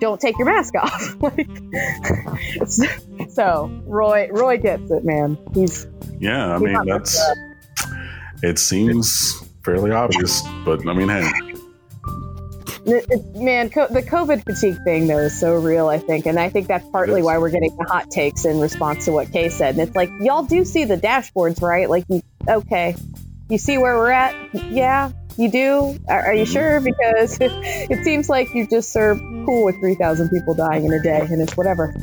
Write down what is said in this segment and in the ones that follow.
don't take your mask off. like, so Roy, Roy gets it, man. He's yeah. I mean, that's it seems fairly obvious, but I mean, hey. man, co- the COVID fatigue thing though is so real. I think, and I think that's partly why we're getting the hot takes in response to what Kay said. And it's like y'all do see the dashboards, right? Like, okay, you see where we're at? Yeah, you do? Are, are you mm-hmm. sure? Because it seems like you just serve cool with 3,000 people dying in a day, and it's whatever.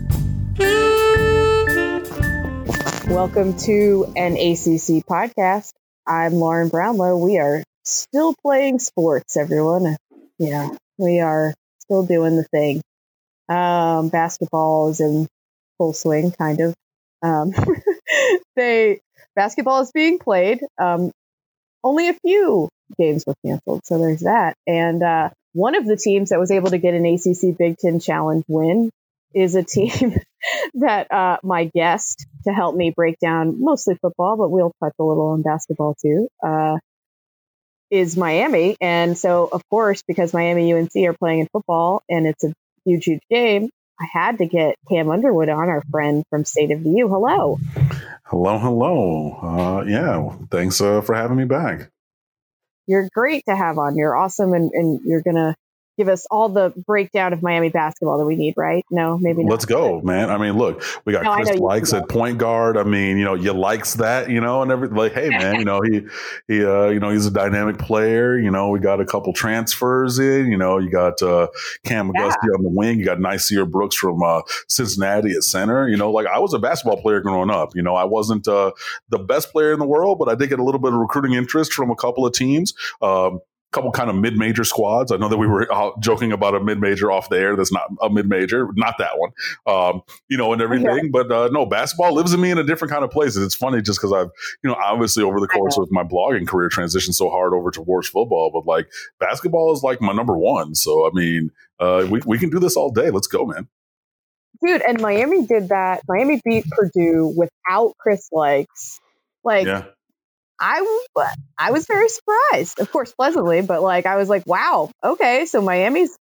Welcome to an ACC podcast. I'm Lauren Brownlow. We are still playing sports, everyone. Yeah, we are still doing the thing. Um, basketball is in full swing, kind of. Um, they basketball is being played. Um, only a few games were canceled, so there's that. And uh, one of the teams that was able to get an ACC Big Ten Challenge win is a team that uh, my guest to help me break down mostly football, but we'll touch a little on basketball too. Uh, is Miami, and so of course because Miami UNC are playing in football and it's a huge, huge game, I had to get Cam Underwood on, our friend from State of the U. Hello. Hello, hello. Uh, yeah, thanks uh, for having me back you're great to have on. You're awesome, and, and you're gonna give us all the breakdown of Miami basketball that we need, right? No, maybe not. Let's go, man. I mean, look, we got no, Chris Lykes at point guard. I mean, you know, you likes that, you know, and everything. Like, hey, man, you know, he he, uh, you know, he's a dynamic player. You know, we got a couple transfers in. You know, you got uh, Cam yeah. on the wing. You got Nysier Brooks from uh, Cincinnati at center. You know, like I was a basketball player growing up. You know, I wasn't uh, the best player in the world, but I did get a little bit of recruiting interest from a couple of teams. Um, couple kind of mid-major squads. I know that we were joking about a mid-major off the air. That's not a mid-major, not that one. Um, you know, and everything. But uh, no, basketball lives in me in a different kind of places. It's funny just because I've, you know, obviously over the course of my blogging career transitioned so hard over towards football, but like basketball is like my number one. So I mean, uh, we we can do this all day. Let's go, man. Dude, and Miami did that. Miami beat Purdue without Chris Lykes. Like, yeah. I I was very surprised, of course, pleasantly, but like I was like, wow, okay, so Miami's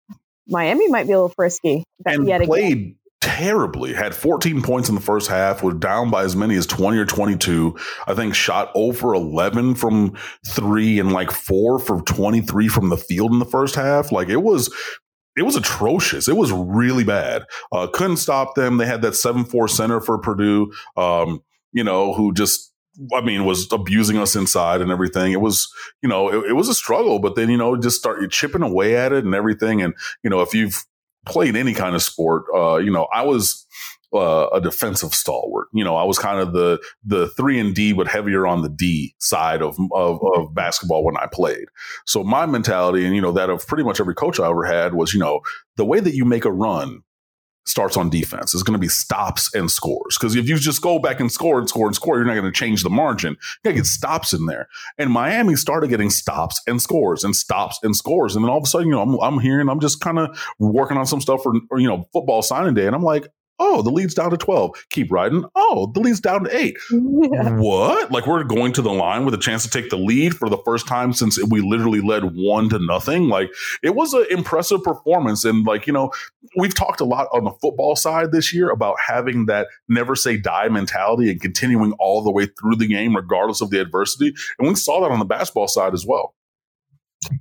Miami might be a little frisky. And played again. terribly. Had 14 points in the first half. Was down by as many as 20 or 22. I think shot over 11 from three and like four for 23 from the field in the first half. Like it was it was atrocious. It was really bad. Uh, couldn't stop them. They had that seven four center for Purdue, um, you know, who just I mean, was abusing us inside and everything. It was, you know, it, it, was a struggle, but then, you know, just start chipping away at it and everything. And, you know, if you've played any kind of sport, uh, you know, I was, uh, a defensive stalwart. You know, I was kind of the the three and D, but heavier on the D side of, of, of basketball when I played. So my mentality, and you know, that of pretty much every coach I ever had was, you know, the way that you make a run starts on defense. It's going to be stops and scores. Because if you just go back and score and score and score, you're not going to change the margin. You got to get stops in there. And Miami started getting stops and scores and stops and scores. And then all of a sudden, you know, I'm, I'm hearing, I'm just kind of working on some stuff for, you know, football signing day. And I'm like, Oh, the lead's down to 12. Keep riding. Oh, the lead's down to eight. Yeah. What? Like we're going to the line with a chance to take the lead for the first time since we literally led one to nothing. Like it was an impressive performance. And like, you know, we've talked a lot on the football side this year about having that never say die mentality and continuing all the way through the game, regardless of the adversity. And we saw that on the basketball side as well.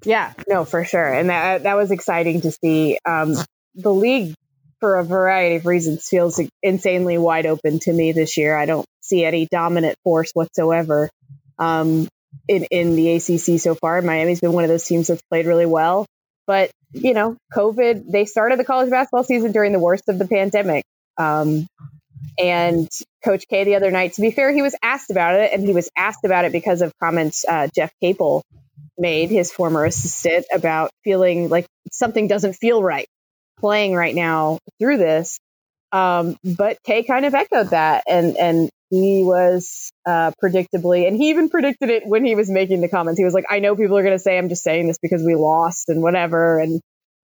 Yeah, no, for sure. And that, that was exciting to see. Um, the league for a variety of reasons feels insanely wide open to me this year. I don't see any dominant force whatsoever um, in in the ACC so far. Miami's been one of those teams that's played really well, but you know, COVID. They started the college basketball season during the worst of the pandemic. Um, and Coach K the other night, to be fair, he was asked about it, and he was asked about it because of comments uh, Jeff Capel made, his former assistant, about feeling like something doesn't feel right playing right now through this. Um, but Kay kind of echoed that, and and he was uh, predictably, and he even predicted it when he was making the comments. He was like, "I know people are going to say I'm just saying this because we lost and whatever," and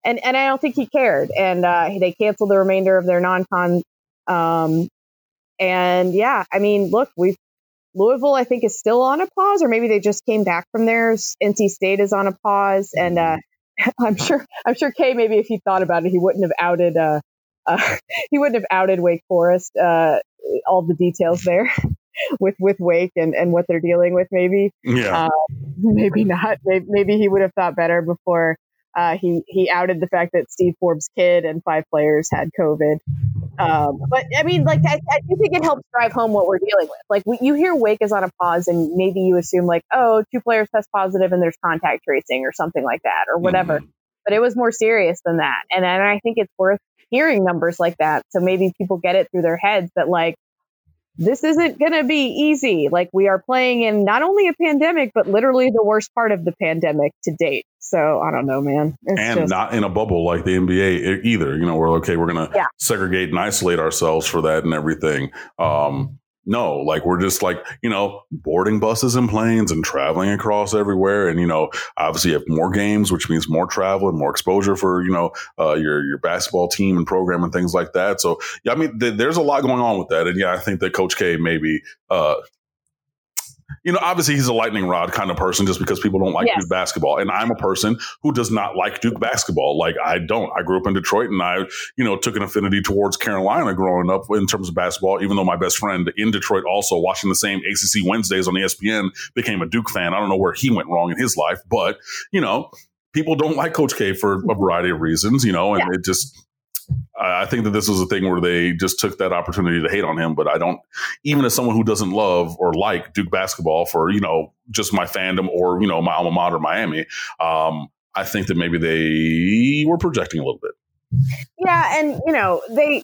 and and I don't think he cared. And uh, they canceled the remainder of their non-con. Um, and yeah, I mean, look, we've Louisville, I think, is still on a pause, or maybe they just came back from theirs. NC State is on a pause, and uh, I'm sure I'm sure Kay maybe if he thought about it, he wouldn't have outed uh, uh, he wouldn't have outed Wake Forest uh, all the details there with with Wake and, and what they're dealing with. Maybe yeah, uh, maybe not. Maybe, maybe, he would have thought better before uh, he he outed the fact that Steve Forbes' kid and five players had COVID. Um, but I mean, like I, I, do think it helps drive home what we're dealing with. Like we, you hear Wake is on a pause, and maybe you assume like, oh, two players test positive and there's contact tracing or something like that or whatever. Mm. But it was more serious than that, and, and I think it's worth hearing numbers like that. So maybe people get it through their heads that like this isn't going to be easy. Like we are playing in not only a pandemic, but literally the worst part of the pandemic to date. So I don't know, man. It's and just, not in a bubble like the NBA either. You know, we're okay. We're going to yeah. segregate and isolate ourselves for that and everything. Um, no, like we're just like, you know, boarding buses and planes and traveling across everywhere. And, you know, obviously you have more games, which means more travel and more exposure for, you know, uh, your, your basketball team and program and things like that. So, yeah, I mean, th- there's a lot going on with that. And yeah, I think that Coach K maybe, uh, you know, obviously he's a lightning rod kind of person just because people don't like yes. Duke basketball. And I'm a person who does not like Duke basketball. Like I don't. I grew up in Detroit and I, you know, took an affinity towards Carolina growing up in terms of basketball, even though my best friend in Detroit also watching the same ACC Wednesdays on ESPN became a Duke fan. I don't know where he went wrong in his life, but, you know, people don't like Coach K for a variety of reasons, you know, and yeah. it just I think that this was a thing where they just took that opportunity to hate on him. But I don't, even as someone who doesn't love or like Duke basketball for, you know, just my fandom or, you know, my alma mater, Miami, um, I think that maybe they were projecting a little bit. Yeah. And, you know, they,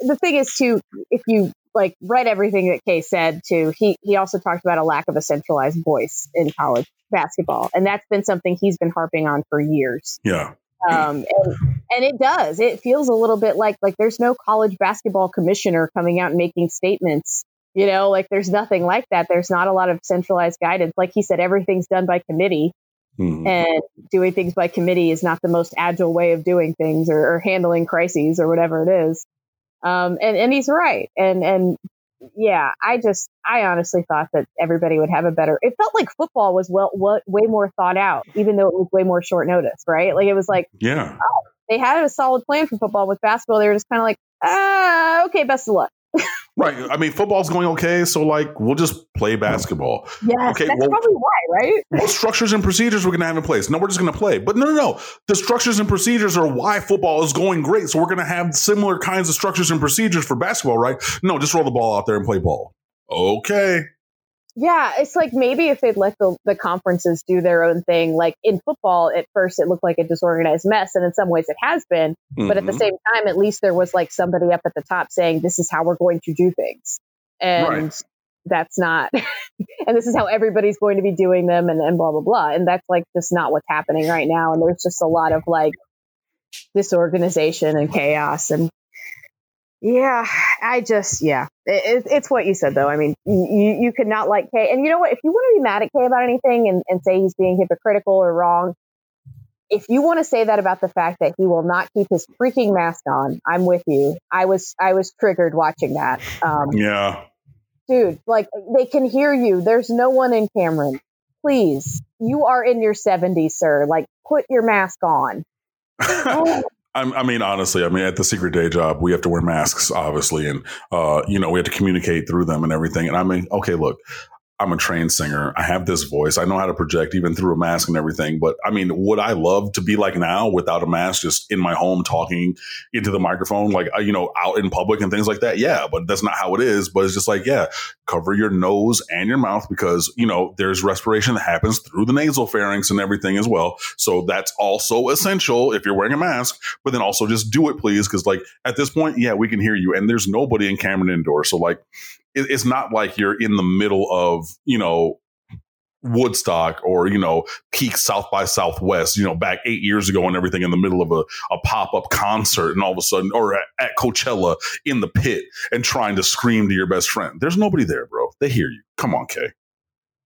the thing is, too, if you like read everything that Kay said, too, he, he also talked about a lack of a centralized voice in college basketball. And that's been something he's been harping on for years. Yeah. Um, and, and it does. It feels a little bit like like there's no college basketball commissioner coming out and making statements. You know, like there's nothing like that. There's not a lot of centralized guidance. Like he said, everything's done by committee. Mm-hmm. And doing things by committee is not the most agile way of doing things or, or handling crises or whatever it is. Um, and, and he's right. And, and yeah, I just, I honestly thought that everybody would have a better. It felt like football was well, well way more thought out, even though it was way more short notice, right? Like it was like, yeah, oh, they had a solid plan for football. With basketball, they were just kind of like, ah, okay, best of luck. right. I mean, football's going okay, so like we'll just play basketball. Yeah, okay, that's well, probably why, right? what structures and procedures we're going to have in place? No, we're just going to play. But no, no, no. The structures and procedures are why football is going great. So we're going to have similar kinds of structures and procedures for basketball, right? No, just roll the ball out there and play ball. Okay. Yeah, it's like maybe if they'd let the, the conferences do their own thing, like in football, at first it looked like a disorganized mess, and in some ways it has been. Mm-hmm. But at the mm-hmm. same time, at least there was like somebody up at the top saying, this is how we're going to do things. And right. that's not, and this is how everybody's going to be doing them, and, and blah, blah, blah. And that's like just not what's happening right now. And there's just a lot of like disorganization and chaos. And yeah, I just, yeah, it, it's what you said though. I mean, you, you could not like Kay. And you know what? If you want to be mad at Kay about anything and, and say he's being hypocritical or wrong, if you want to say that about the fact that he will not keep his freaking mask on, I'm with you. I was, I was triggered watching that. Um, yeah. Dude, like they can hear you. There's no one in Cameron. Please, you are in your 70s, sir. Like, put your mask on. I mean, honestly, I mean, at the secret day job, we have to wear masks, obviously, and uh, you know, we have to communicate through them and everything. And I mean, okay, look, I'm a trained singer. I have this voice. I know how to project even through a mask and everything. But I mean, would I love to be like now without a mask, just in my home talking into the microphone, like, uh, you know, out in public and things like that? Yeah, but that's not how it is. But it's just like, yeah, cover your nose and your mouth because, you know, there's respiration that happens through the nasal pharynx and everything as well. So that's also essential if you're wearing a mask, but then also just do it, please. Cause like at this point, yeah, we can hear you and there's nobody in Cameron Indoor. So like, it's not like you're in the middle of, you know, Woodstock or, you know, peak South by Southwest, you know, back eight years ago and everything in the middle of a, a pop up concert and all of a sudden, or at, at Coachella in the pit and trying to scream to your best friend. There's nobody there, bro. They hear you. Come on, Kay.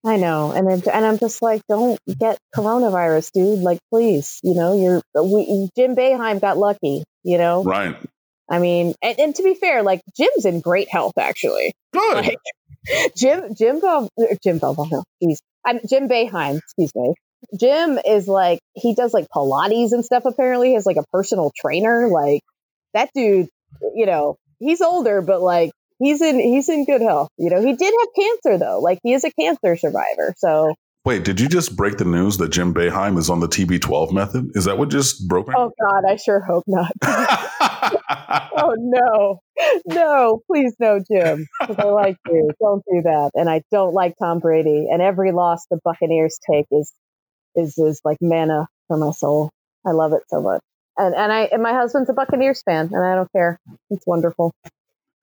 I know, and it, and I'm just like, don't get coronavirus, dude. Like, please, you know, you're we, Jim Boeheim got lucky, you know, right? I mean, and, and, to be fair, like Jim's in great health actually. Good. Like, Jim Jim Bel uh, Jim Bel no, geez. I'm Jim Boeheim, excuse me. Jim is like he does like Pilates and stuff. Apparently, has like a personal trainer. Like that dude, you know, he's older, but like he's in he's in good health. You know, he did have cancer though. Like he is a cancer survivor. So Wait, did you just break the news that Jim Boeheim is on the TB12 method? Is that what just broke? My- oh God, I sure hope not. oh no, no, please no, Jim. I like you. Don't do that. And I don't like Tom Brady. And every loss the Buccaneers take is is is like manna for my soul. I love it so much. And and I and my husband's a Buccaneers fan, and I don't care. It's wonderful.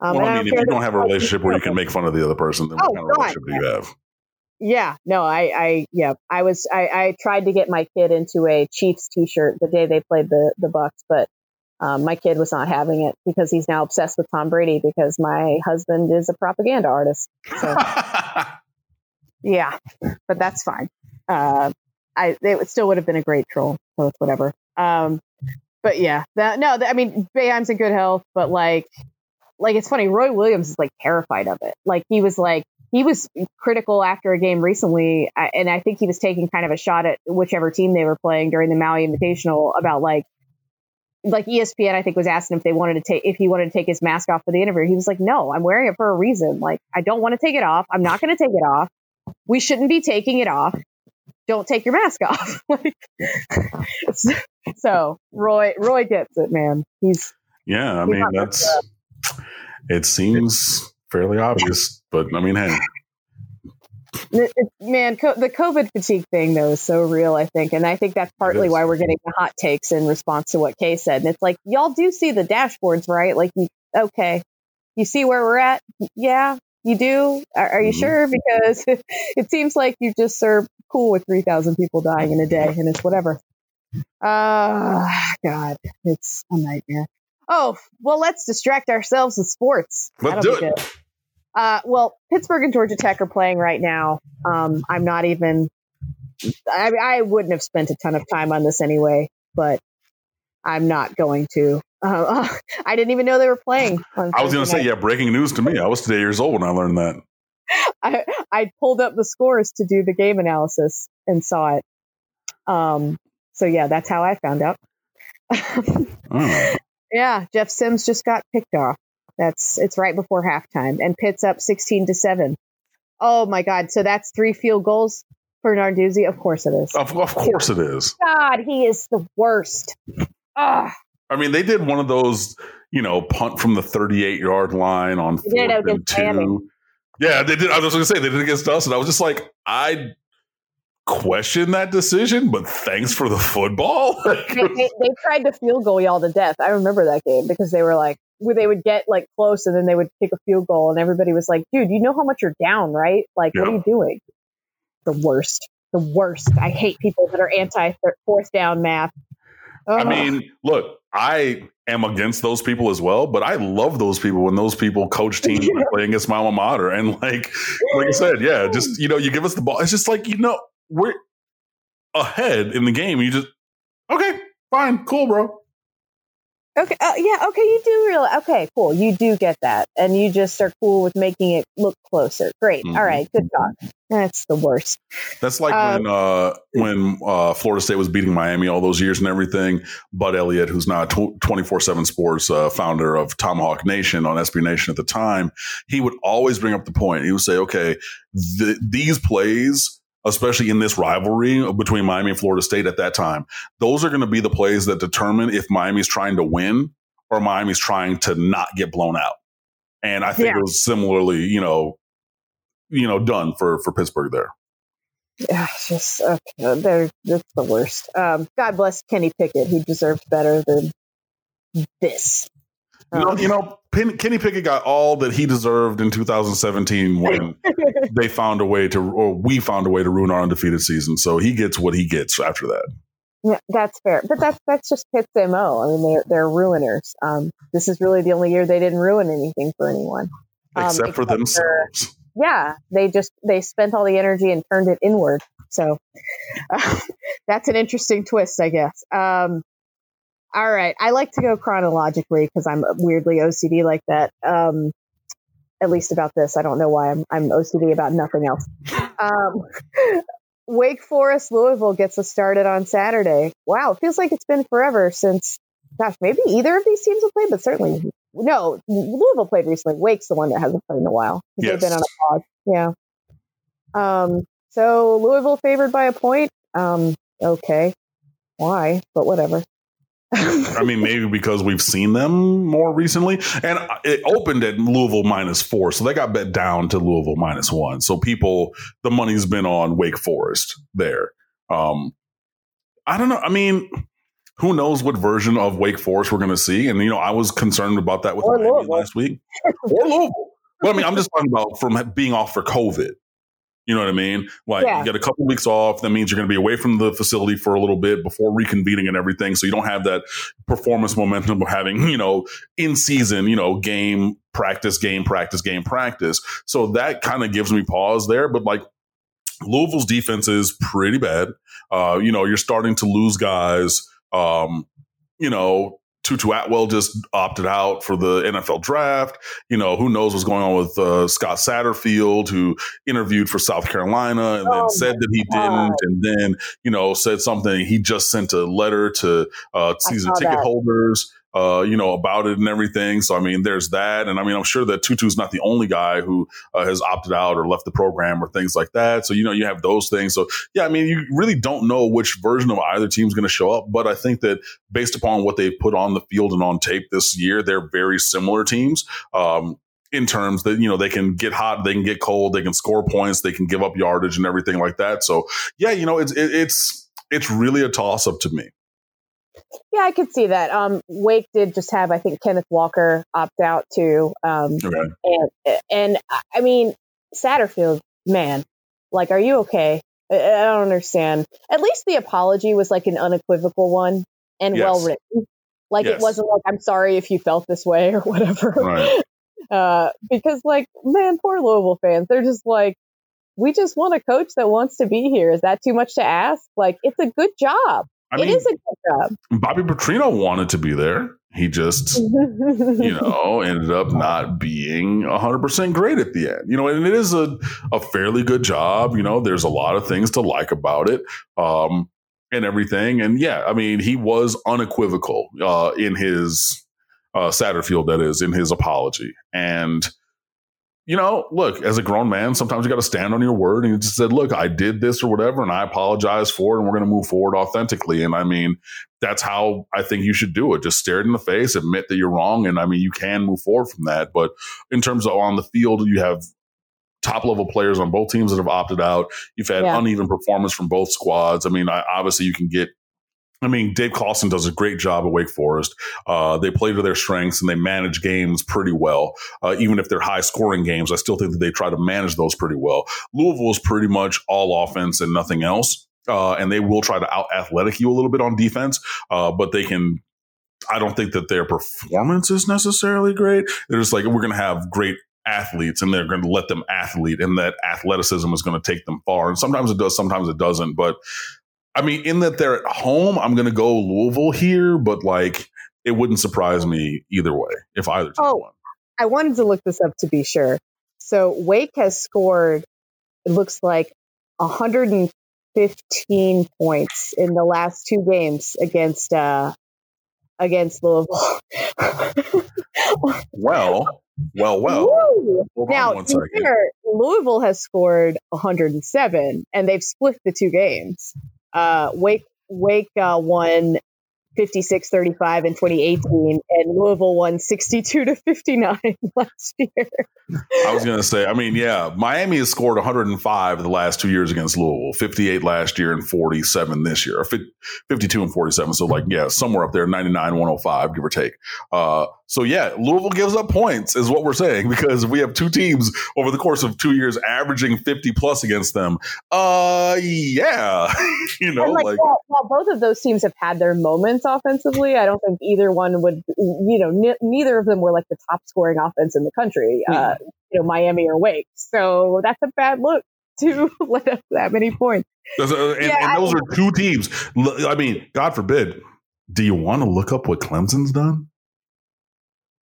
Um, well, I mean, I if you don't have a relationship where you can make fun of the other person, then what oh, kind of relationship do you have? Yeah, no, I, I, yeah, I was, I, I tried to get my kid into a Chiefs T-shirt the day they played the the Bucs, but um, my kid was not having it because he's now obsessed with Tom Brady because my husband is a propaganda artist. So, yeah, but that's fine. Uh, I it still would have been a great troll, so it's whatever. Um, but yeah, that no, I mean, Boeheim's in good health, but like, like it's funny. Roy Williams is like terrified of it. Like he was like, he was critical after a game recently, and I think he was taking kind of a shot at whichever team they were playing during the Maui Invitational about like, like ESPN, I think was asking if they wanted to take if he wanted to take his mask off for the interview. He was like, "No, I'm wearing it for a reason. Like, I don't want to take it off. I'm not going to take it off. We shouldn't be taking it off. Don't take your mask off." like, so Roy, Roy gets it, man. He's yeah. I mean, that's. It seems fairly obvious, but I mean, hey. Man, co- the COVID fatigue thing though is so real. I think, and I think that's partly why we're getting the hot takes in response to what Kay said. And it's like y'all do see the dashboards, right? Like, you, okay, you see where we're at? Yeah, you do. Are, are you mm-hmm. sure? Because it seems like you just are cool with three thousand people dying in a day, and it's whatever. Ah, uh, God, it's a nightmare. Oh, well, let's distract ourselves with sports. Let's That'll do it. Good. Uh, well, Pittsburgh and Georgia Tech are playing right now. Um, I'm not even. I, I wouldn't have spent a ton of time on this anyway, but I'm not going to. Uh, I didn't even know they were playing. I was going to say, yeah, breaking news to me. I was today years old when I learned that. I I pulled up the scores to do the game analysis and saw it. Um, so yeah, that's how I found out. oh. Yeah, Jeff Sims just got picked off. That's it's right before halftime, and Pitt's up sixteen to seven. Oh my God! So that's three field goals for Narduzzi. Of course it is. Of, of course it is. God, he is the worst. Ugh. I mean, they did one of those, you know, punt from the thirty-eight yard line on fourth and two. Miami. Yeah, they did. I was going to say they did against us, and I was just like, I question that decision, but thanks for the football. they, they, they, tried to field goal y'all to death. I remember that game because they were like, where they would get like close and then they would kick a field goal, and everybody was like, "Dude, you know how much you're down, right? Like, yeah. what are you doing?" The worst. The worst. I hate people that are anti fourth down math. Ugh. I mean, look, I am against those people as well, but I love those people when those people coach teams playing against my alma mater. And like, like I said, yeah, just you know, you give us the ball. It's just like you know, we're ahead in the game. You just okay, fine, cool, bro. Okay, uh, yeah, okay, you do realize. Okay, cool, you do get that, and you just are cool with making it look closer. Great, mm-hmm. All right, good talk. That's the worst. That's like um, when uh, when uh, Florida State was beating Miami all those years and everything. Bud Elliott, who's now twenty four seven Sports uh, founder of Tomahawk Nation on SB Nation at the time, he would always bring up the point. He would say, "Okay, th- these plays." Especially in this rivalry between Miami and Florida State at that time. Those are going to be the plays that determine if Miami's trying to win or Miami's trying to not get blown out. And I think yeah. it was similarly, you know, you know, done for for Pittsburgh there. Yeah, it's just okay. They're that's the worst. Um, God bless Kenny Pickett. He deserved better than this. You know, you know, Kenny Pickett got all that he deserved in 2017 when they found a way to, or we found a way to ruin our undefeated season. So he gets what he gets after that. Yeah, that's fair, but that's that's just Pitt's mo. I mean, they're they're ruiners. Um, this is really the only year they didn't ruin anything for anyone, um, except, except, for themselves. For, yeah, they just they spent all the energy and turned it inward. So uh, that's an interesting twist, I guess. Um, all right. I like to go chronologically because I'm weirdly OCD like that. Um, at least about this. I don't know why I'm, I'm OCD about nothing else. Um, Wake Forest Louisville gets us started on Saturday. Wow, it feels like it's been forever since, gosh, maybe either of these teams have played, but certainly no. Louisville played recently. Wake's the one that hasn't played in a while. Yes. They've been on a pause. Yeah. Um. So Louisville favored by a point. Um. Okay. Why? But whatever. I mean, maybe because we've seen them more recently, and it opened at Louisville minus four, so they got bet down to Louisville minus one. So people, the money's been on Wake Forest there. Um, I don't know. I mean, who knows what version of Wake Forest we're going to see? And you know, I was concerned about that with last week, or Louisville. But I mean, I'm just talking about from being off for COVID. You know what I mean? Like Yeah. you get a couple weeks off. That means you're going to be away from the facility for a little bit before reconvening and everything. So you don't have that performance momentum of having, you know, in season, you know, game, practice, game, practice, game, practice. So that kind of gives me pause there. But like Louisville's defense is pretty bad. Uh, you know, you're starting to lose guys. Um, you know, Tutu Atwell just opted out for the NFL draft. You know, who knows what's going on with uh, Scott Satterfield, who interviewed for South Carolina and then Oh, said that he God. didn't, and then you know said something. He just sent a letter to uh, season ticket that. holders. Uh, you know about it and everything. So I mean, there's that, and I mean, I'm sure that Tutu's not the only guy who uh, has opted out or left the program or things like that. So you know, you have those things. So yeah, I mean, you really don't know which version of either team's going to show up. But I think that based upon what they've put on the field and on tape this year, they're very similar teams. Um, in terms that you know they can get hot, they can get cold, they can score points, they can give up yardage and everything like that. So yeah, you know it's it, it's it's really a toss up to me. Yeah, I could see that. Um, Wake did just have, I think, Kenneth Walker opt out too. Um, Okay. and and I mean, Satterfield, man, like, are you okay? I, I don't understand. At least the apology was like an unequivocal one and Yes. well written. Like Yes. it wasn't like I'm sorry if you felt this way or whatever. Right. Uh, because like, man, poor Louisville fans, they're just like, we just want a coach that wants to be here. Is that too much to ask? Like, it's a good job. I it mean, is a good job. Bobby Petrino wanted to be there. He just you know, ended up not being 100% great at the end. You know, and it is a, a fairly good job. You know, there's a lot of things to like about it um, and everything. And yeah, I mean, he was unequivocal uh, in his uh, Satterfield, that is, in his apology. And, you know, look, as a grown man, sometimes you got to stand on your word. And you just said, look, I did this or whatever, and I apologize for it, and we're going to move forward authentically. And I mean, that's how I think you should do it. Just stare it in the face, admit that you're wrong, and I mean you can move forward from that. But in terms of on the field, you have top level players on both teams that have opted out. You've had Yeah. uneven performance from both squads. I mean, I, obviously you can get. I mean, Dave Clawson does a great job at Wake Forest. Uh, they play to their strengths and they manage games pretty well. Uh, even if they're high scoring games, I still think that they try to manage those pretty well. Louisville is pretty much all offense and nothing else. Uh, and they will try to out athletic you a little bit on defense, uh, but they can. I don't think that their performance is necessarily great. They're just like we're going to have great athletes, and they're going to let them athlete, and that athleticism is going to take them far. And sometimes it does, sometimes it doesn't. But I mean, in that they're at home, I'm going to go Louisville here, but like it wouldn't surprise me either way if either team Oh. won. I wanted to look this up to be sure. So Wake has scored, it looks like 115 points in the last two games against uh against Louisville. Well, well, well. Now, on one to be fair, Louisville has scored 107, and they've split the two games. Uh, Wake Wake uh, won 56 35 in 2018, and Louisville won 62 to 59 last year. I was going to say, I mean, yeah, Miami has scored 105 the last two years against Louisville, 58 last year and 47 this year, or 52 and 47. So, like, yeah, somewhere up there, 99, 105, give or take. Uh, so, yeah, Louisville gives up points, is what we're saying, because we have two teams over the course of two years averaging 50 plus against them. Uh, yeah, you know, and like, like, while, while both of those teams have had their moments offensively, I don't think either one would, you know, ne- neither of them were like the top scoring offense in the country, uh, you know, Miami or Wake. So that's a bad look to let up that many points. Are- and, Yeah, and I- those are two teams. I mean, God forbid, do you want to look up what Clemson's done?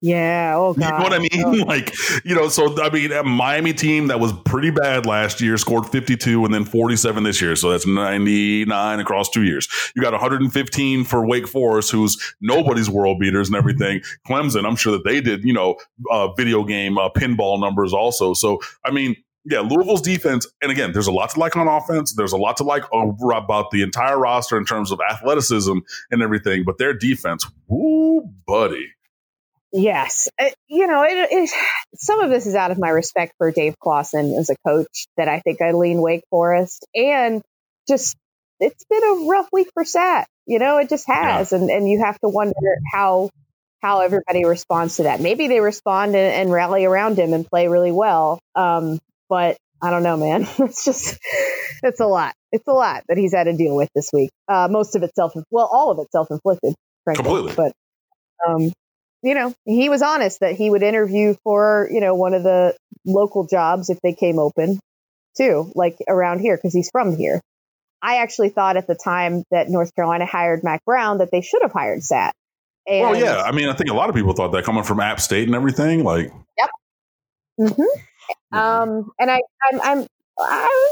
Yeah. Oh, God. You know what I mean? Oh. Like, you know, so I mean, a Miami team that was pretty bad last year scored 52 and then 47 this year. So that's 99 across two years. You got 115 for Wake Forest, who's nobody's world beaters and everything. Clemson, I'm sure that they did, you know, uh, video game uh, pinball numbers also. So, I mean, yeah, Louisville's defense, and again, there's a lot to like on offense. There's a lot to like about the entire roster in terms of athleticism and everything, but their defense, woo, buddy. Yes, it, uh, you know, it, it, some of this is out of my respect for Dave Clawson as a coach. That I think I lean Wake Forest, and just it's been a rough week for Sat. You know, it just has, yeah. and and you have to wonder how how everybody responds to that. Maybe they respond and, and rally around him and play really well. Um, but I don't know, man. it's just it's a lot. It's a lot that he's had to deal with this week. Uh, most of it self, well, all of it self inflicted, frankly. Completely. But um, you know, he was honest that he would interview for, you know, one of the local jobs if they came open too, like around here, because he's from here. I actually thought at the time that North Carolina hired Mack Brown that they should have hired Sat. And, well, yeah. I mean, I think a lot of people thought that coming from App State and everything. Like, yep. Mm-hmm. Um, and I, I'm, I'm, I'm,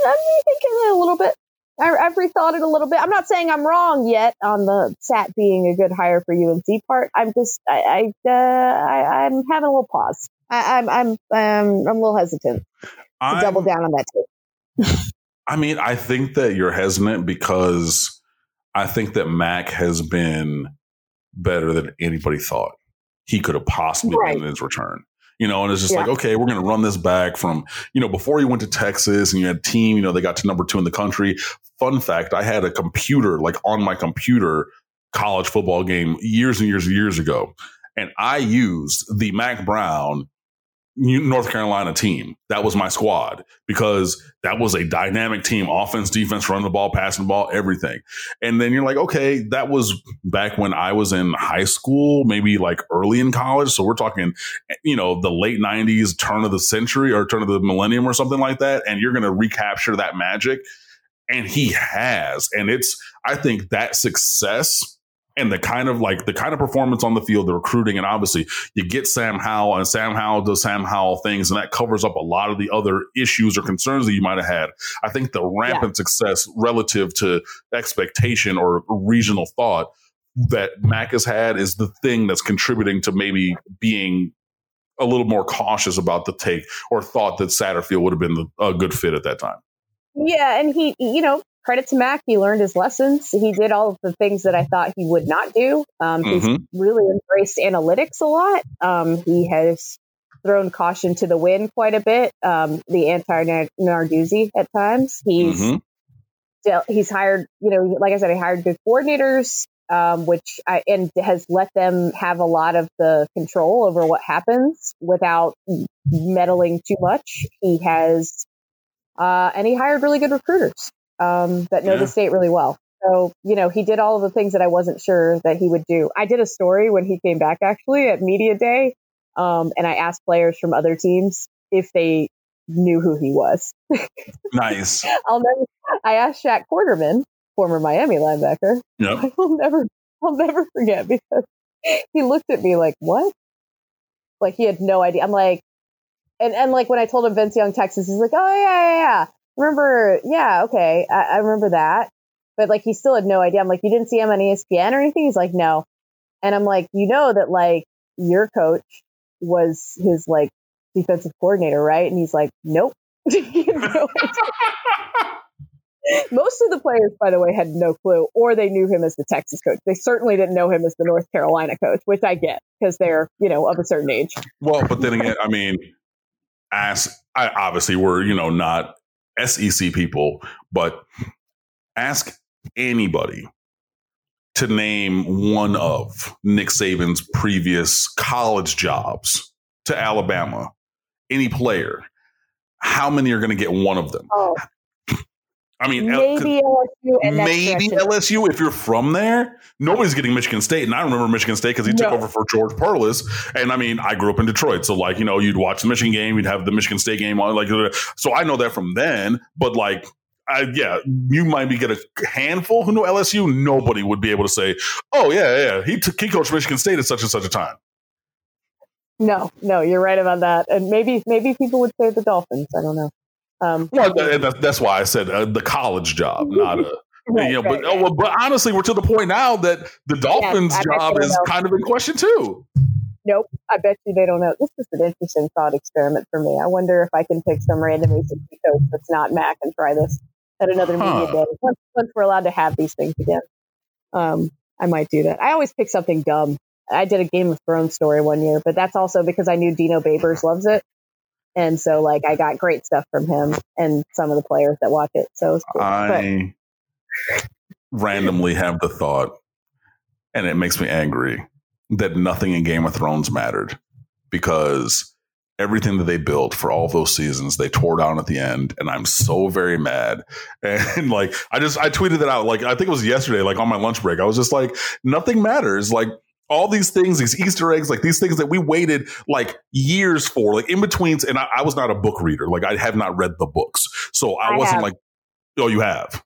I'm thinking a little bit I, have rethought it a little bit. I'm not saying I'm wrong yet on the Sat being a good hire for UNC part. I'm just, I, I, uh, I am having a little pause. I, am I'm, I'm, um, I'm a little hesitant to I'm, double down on that too. I mean, I think that you're hesitant because I think that Mack has been better than anybody thought he could have possibly right. been in his return you know, and it's just yeah. like, okay, we're going to run this back from, you know, before you went to Texas and you had a team, you know, they got to number two in the country. Fun fact, I had a computer, like on my computer, college football game years and years and years ago. And I used the Mack Brown North Carolina team. That was my squad because that was a dynamic team, offense, defense, run the ball, passing the ball, everything. And then you're like, okay, that was back when I was in high school, maybe like early in college. So we're talking, you know, the late 90s, turn of the century or turn of the millennium or something like that. And you're going to recapture that magic. And he has. And it's, I think that success and the kind of like the kind of performance on the field, the recruiting, and obviously you get Sam Howell and Sam Howell does Sam Howell things, and that covers up a lot of the other issues or concerns that you might have had. I think the rampant yeah. success relative to expectation or regional thought that Mack has had is the thing that's contributing to maybe being a little more cautious about the take or thought that Satterfield would have been the, a good fit at that time. Yeah, and he, you know, credit to Mack. He learned his lessons. He did all of the things that I thought he would not do. Um, mm-hmm. He's really embraced analytics a lot. Um, he has thrown caution to the wind quite a bit. Um, the anti Narduzzi at times. He's mm-hmm. he's hired. You know, like I said, he hired good coordinators. Um, which I, and has let them have a lot of the control over what happens without meddling too much. He has, uh, and he hired really good recruiters um, that know yeah. the state really well. So, you know, he did all of the things that I wasn't sure that he would do. I did a story when he came back actually at media day. Um, and I asked players from other teams if they knew who he was. nice. I'll never, I asked Shaq Quarterman, former Miami linebacker. Yep. I will never, I'll never forget because he looked at me like, what? Like he had no idea. I'm like, and, and like when I told him Vince Young, Texas, he's like, oh yeah, yeah, yeah remember, yeah, okay, I, I remember that. But like, he still had no idea. I'm like, you didn't see him on ESPN or anything? He's like, no. And I'm like, you know that like your coach was his like defensive coordinator, right? And he's like, nope. Most of the players, by the way, had no clue, or they knew him as the Texas coach. They certainly didn't know him as the North Carolina coach, which I get because they're, you know, of a certain age. Well, but then again, I mean, as I obviously we're, you know, not SEC people, but ask anybody to name one of Nick Saban's previous college jobs to Alabama, any player. How many are going to get one of them? Oh. I mean, maybe LSU. maybe LSU if you're from there. Nobody's getting Michigan State, and I remember Michigan State because he no. took over for George Perles. And I mean, I grew up in Detroit, so like you know, you'd watch the Michigan game, you'd have the Michigan State game on, like so. I know that from then, but like. I, yeah, you might be get a handful who know LSU. Nobody would be able to say, "Oh yeah, yeah, he took he coached Michigan State at such and such a time." No, no, you're right about that. And maybe maybe people would say the Dolphins. I don't know. Um, well, that, that's why I said uh, the college job, not a. right, you know, right, but right. Oh, well, but honestly, we're to the point now that the Dolphins' yeah, job is know. kind of in question too. Nope, I bet you they don't know. This is an interesting thought experiment for me. I wonder if I can pick some random ACC coach that's not Mack and try this at another huh. media day. Once, once, we're allowed to have these things again, um, I might do that. I always pick something dumb. I did a Game of Thrones story one year, but that's also because I knew Dino Babers loves it. And so, like, I got great stuff from him and some of the players that watch it. So it cool. I but, randomly have the thought, and it makes me angry that nothing in Game of Thrones mattered because everything that they built for all those seasons they tore down at the end and i'm so very mad and like i just i tweeted that out like i think it was yesterday like on my lunch break i was just like nothing matters like all these things, these Easter eggs, like these things that we waited like years for, like in betweens. And I, I was not a book reader. Like I have not read the books. So I, I wasn't have. like, oh, you have.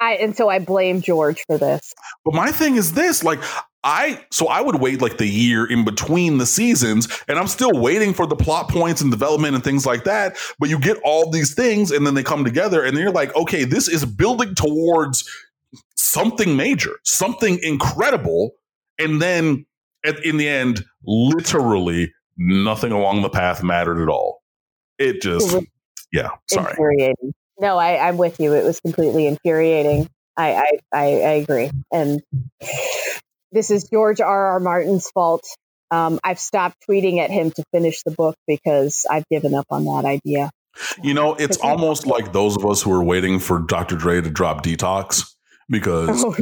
I, and so I blame George for this. But my thing is this, like, I so I would wait like the year in between the seasons, and I'm still waiting for the plot points and development and things like that. But you get all these things, and then they come together, and then you're like, okay, this is building towards something major, something incredible and then at, in the end, literally nothing along the path mattered at all. It just, yeah, sorry. Infuriating. No, I, I'm with you. It was completely infuriating. I, I, I, I agree. And this is George R. R. Martin's fault. Um, I've stopped tweeting at him to finish the book because I've given up on that idea. You know, it's almost like those of us who are waiting for Dr. Dre to drop Detox because oh,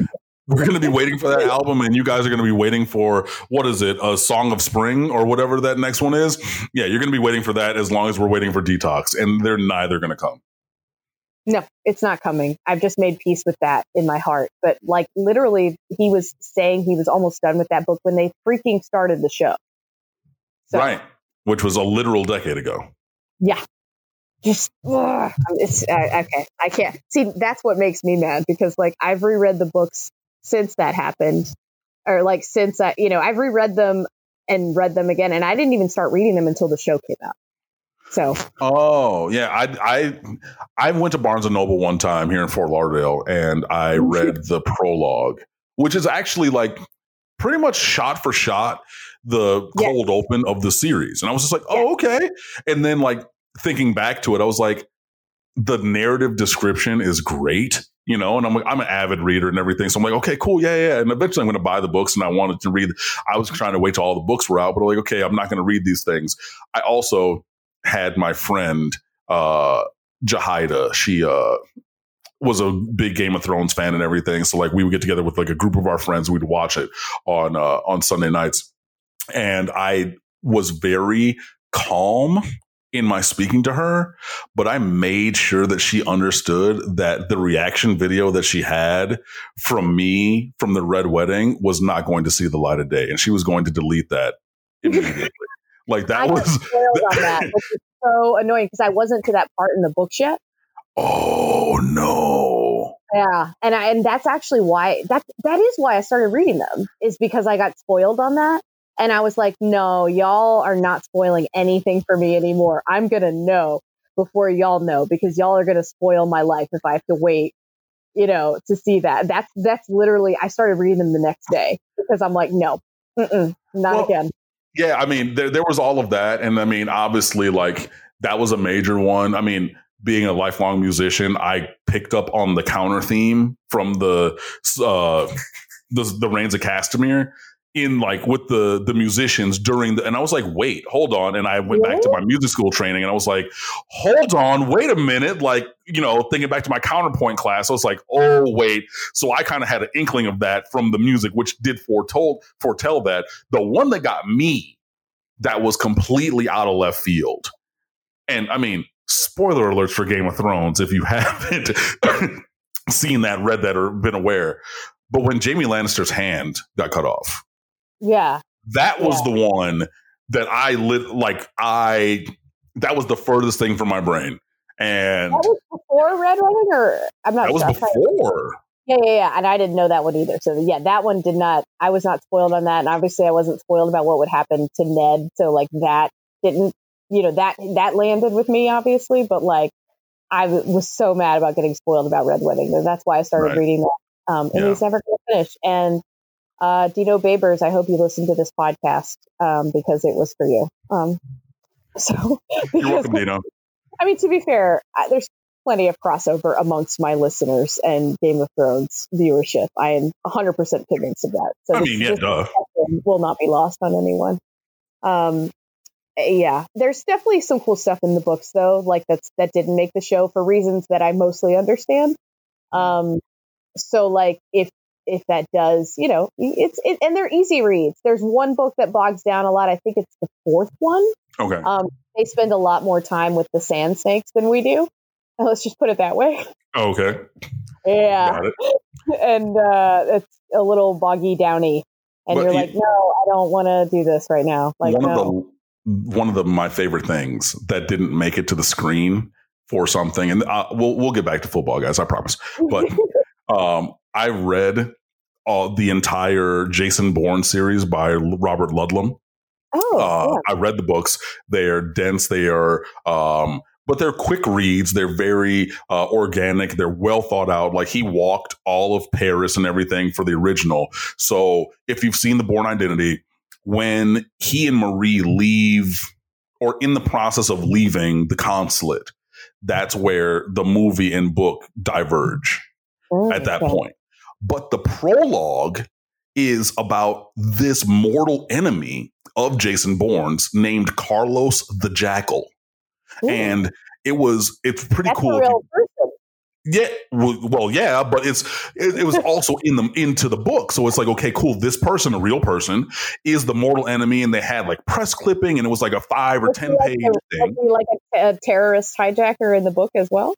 we're going to be waiting for that album, and you guys are going to be waiting for what is it, a Song of Spring or whatever that next one is. Yeah, you're going to be waiting for that as long as we're waiting for Detox, and they're neither going to come. No, it's not coming. I've just made peace with that in my heart. But like literally, he was saying he was almost done with that book when they freaking started the show. So, right, which was a literal decade ago. Yeah, just ugh, it's uh, okay. I can't see. That's what makes me mad because like I've reread the books since that happened or like since that, you know, I've reread them and read them again and I didn't even start reading them until the show came out. So Oh yeah, I I I went to Barnes and Noble one time here in Fort Lauderdale and I oh, read the prologue, which is actually like pretty much shot for shot the cold yeah. open of the series. And I was just like, oh, okay. And then like thinking back to it, I was like, the narrative description is great you know, and I'm like, I'm an avid reader and everything. So I'm like, okay, cool. Yeah, yeah. And eventually I'm going to buy the books and I wanted to read. I was trying to wait till all the books were out, but I'm like, okay, I'm not going to read these things. I also had my friend, uh, Jahida. She, uh, was a big Game of Thrones fan and everything. So like we would get together with like a group of our friends. We'd watch it on, uh, on Sunday nights. And I was very calm in my speaking to her, but I made sure that she understood that the reaction video that she had from me from the red wedding was not going to see the light of day. And she was going to delete that immediately. like that I was on that, which so annoying because I wasn't to that part in the books yet. Oh no. Yeah. And I, and that's actually why that that is why I started reading them is because I got spoiled on that. And I was like, no, y'all are not spoiling anything for me anymore. I'm going to know before y'all know because y'all are going to spoil my life if I have to wait, you know, to see that. That's, that's literally, I started reading them the next day because I'm like, no, not well, again. Yeah. I mean, there, there was all of that. And I mean, obviously, like that was a major one. I mean, being a lifelong musician, I picked up on the counter theme from the, uh, the, the Rains of Castamere in like with the the musicians during the and I was like, wait, hold on. And I went back to my music school training and I was like, hold on, wait a minute. Like, you know, thinking back to my counterpoint class, I was like, oh wait. So I kind of had an inkling of that from the music, which did foretold foretell that. The one that got me that was completely out of left field. And I mean, spoiler alerts for Game of Thrones if you haven't seen that, read that, or been aware. But when Jaime Lannister's hand got cut off, yeah. That was yeah. the one that I lit like I that was the furthest thing from my brain. And that was before Red Wedding or I'm not that sure. was before. Yeah, yeah, yeah. And I didn't know that one either. So yeah, that one did not. I was not spoiled on that, and obviously I wasn't spoiled about what would happen to Ned. So like that didn't, you know, that that landed with me obviously, but like I was so mad about getting spoiled about Red Wedding. That's why I started right. reading that. Um, and yeah. he's never going to finish. And uh, Dino Babers, I hope you listen to this podcast um, because it was for you. Um, so you're welcome, Dino. I mean, to be fair, I, there's plenty of crossover amongst my listeners and Game of Thrones viewership. I am 100% convinced of that. So I mean, yeah, duh. will not be lost on anyone. Um, yeah, there's definitely some cool stuff in the books though, like that's that didn't make the show for reasons that I mostly understand. Um, so like if if that does, you know, it's it, and they're easy reads. There's one book that bogs down a lot. I think it's the fourth one. Okay. Um, they spend a lot more time with the sand snakes than we do. Let's just put it that way. Okay. Yeah. And uh, it's a little boggy downy, and but you're like, no, I don't want to do this right now. Like, one no. of the one of the my favorite things that didn't make it to the screen for something, and uh, we'll we'll get back to football, guys. I promise. But um, I read uh, the entire Jason Bourne series by Robert Ludlum. Oh, uh, yeah. I read the books. They are dense. They are, um, but they're quick reads. They're very uh, organic. They're well thought out. Like he walked all of Paris and everything for the original. So if you've seen the Bourne Identity, when he and Marie leave or in the process of leaving the consulate, that's where the movie and book diverge oh, at that okay. point. But the prologue is about this mortal enemy of Jason Bourne's named Carlos the Jackal. Ooh. And it was it's pretty That's cool. Yeah, well, yeah, but it's it, it, was also in the into the book, so it's like okay, cool. This person, a real person, is the mortal enemy, and they had like press clipping, and it was like a five or ten like page a, thing, like a, a terrorist hijacker in the book as well.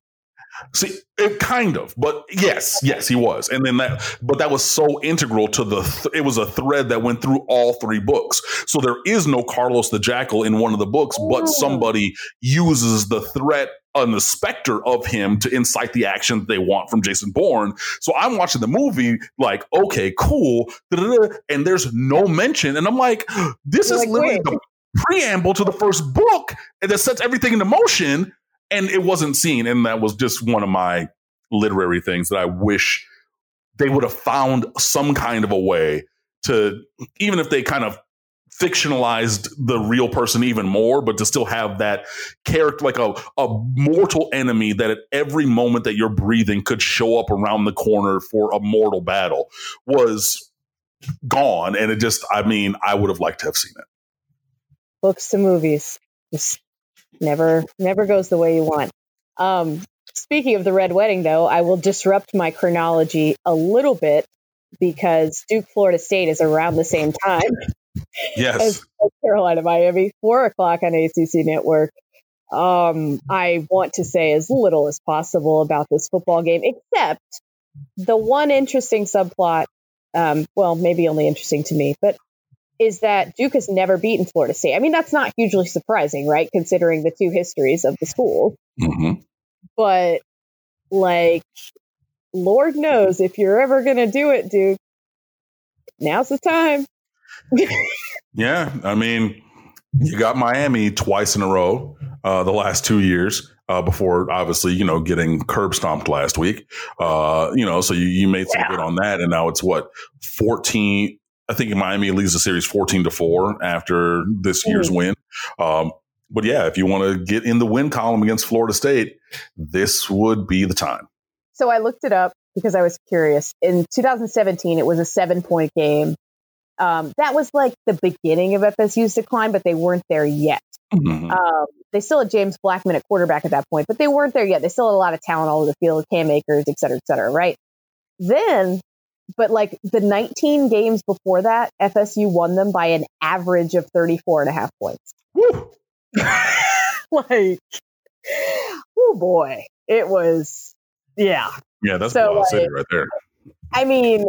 See, it kind of, but yes, yes, he was, and then that, but that was so integral to the. Th- it was a thread that went through all three books. So there is no Carlos the Jackal in one of the books, but somebody uses the threat and the specter of him to incite the action that they want from Jason Bourne. So I'm watching the movie, like, okay, cool, and there's no mention, and I'm like, this is like, literally wait. the preamble to the first book, and that sets everything into motion and it wasn't seen. And that was just one of my literary things that I wish they would have found some kind of a way to, even if they kind of fictionalized the real person even more, but to still have that character, like a, a mortal enemy that at every moment that you're breathing could show up around the corner for a mortal battle was gone. And it just, I mean, I would have liked to have seen it. Books to movies. Just never never goes the way you want. Um, speaking of the red wedding, though, I will disrupt my chronology a little bit because Duke Florida State is around the same time. Yes, as, Carolina Miami, four o'clock on ACC Network. Um, I want to say as little as possible about this football game, except the one interesting subplot. Um, well, maybe only interesting to me, but is that Duke has never beaten Florida State. I mean, that's not hugely surprising, right? Considering the two histories of the school. Mm-hmm. But, like, Lord knows if you're ever going to do it, Duke, now's the time. yeah. I mean, you got Miami twice in a row uh, the last two years. Uh, before obviously, you know, getting curb stomped last week, uh, you know, so you, you made some yeah. good on that. And now it's what, 14, I think Miami leads the series 14 to 4 after this year's mm. win. Um, but yeah, if you want to get in the win column against Florida State, this would be the time. So I looked it up because I was curious. In 2017, it was a seven point game. Um, that was like the beginning of FSU's decline, but they weren't there yet. Mm-hmm. Um, they still had James Blackman at quarterback at that point, but they weren't there yet. They still had a lot of talent all over the field, Cam Akers, et cetera, et cetera, right? Then but like the 19 games before that, FSU won them by an average of 34 and a half points. like, oh boy, it was, yeah. Yeah, that's so, like, City right there. I mean,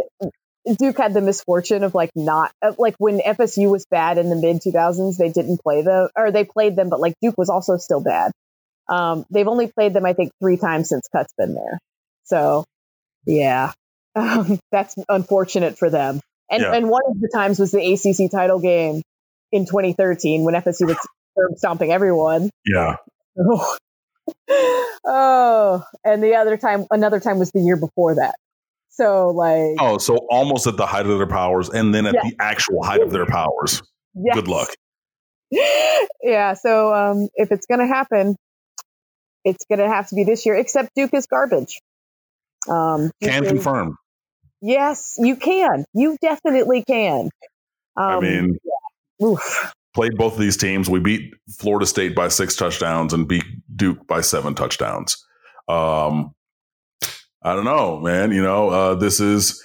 Duke had the misfortune of like not like when FSU was bad in the mid 2000s, they didn't play them or they played them, but like Duke was also still bad. Um, they've only played them, I think, three times since Cut's been there. So, yeah, Um, that's unfortunate for them. And Yeah. and one of the times was the ACC title game in 2013 when FSU was stomping everyone. Yeah. Oh. oh, and the other time, another time was the year before that. So like, Oh, so almost at the height of their powers, and then at the actual height of their powers. yes. Good luck. yeah. So um, if it's going to happen, it's going to have to be this year. Except Duke is garbage. Um, Duke Can is- confirm. Yes, you can. You definitely can. Um, I mean, oof. played both of these teams. We beat Florida State by six touchdowns and beat Duke by seven touchdowns. Um, I don't know, man. You know, uh, this is.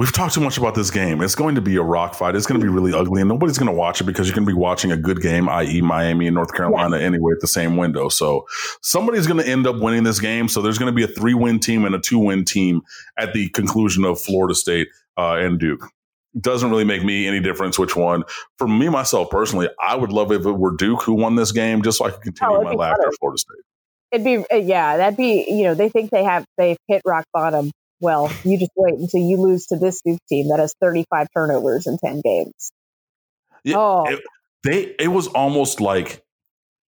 We've talked too much about this game. It's going to be a rock fight. It's going to be really ugly, and nobody's going to watch it because you're going to be watching a good game, i.e., Miami and North Carolina, anyway, at the same window. So somebody's going to end up winning this game. So there's going to be a three win team and a two win team at the conclusion of Florida State uh, and Duke. Doesn't really make me any difference which one for me myself personally, I would love if it were Duke who won this game, just so I could continue Oh, my laughter at Florida State. It'd be uh, yeah, that'd be you know they think they have they've hit rock bottom. Well, you just wait until you lose to this Duke team that has 35 turnovers in 10 games. Yeah, oh. It, they it was almost like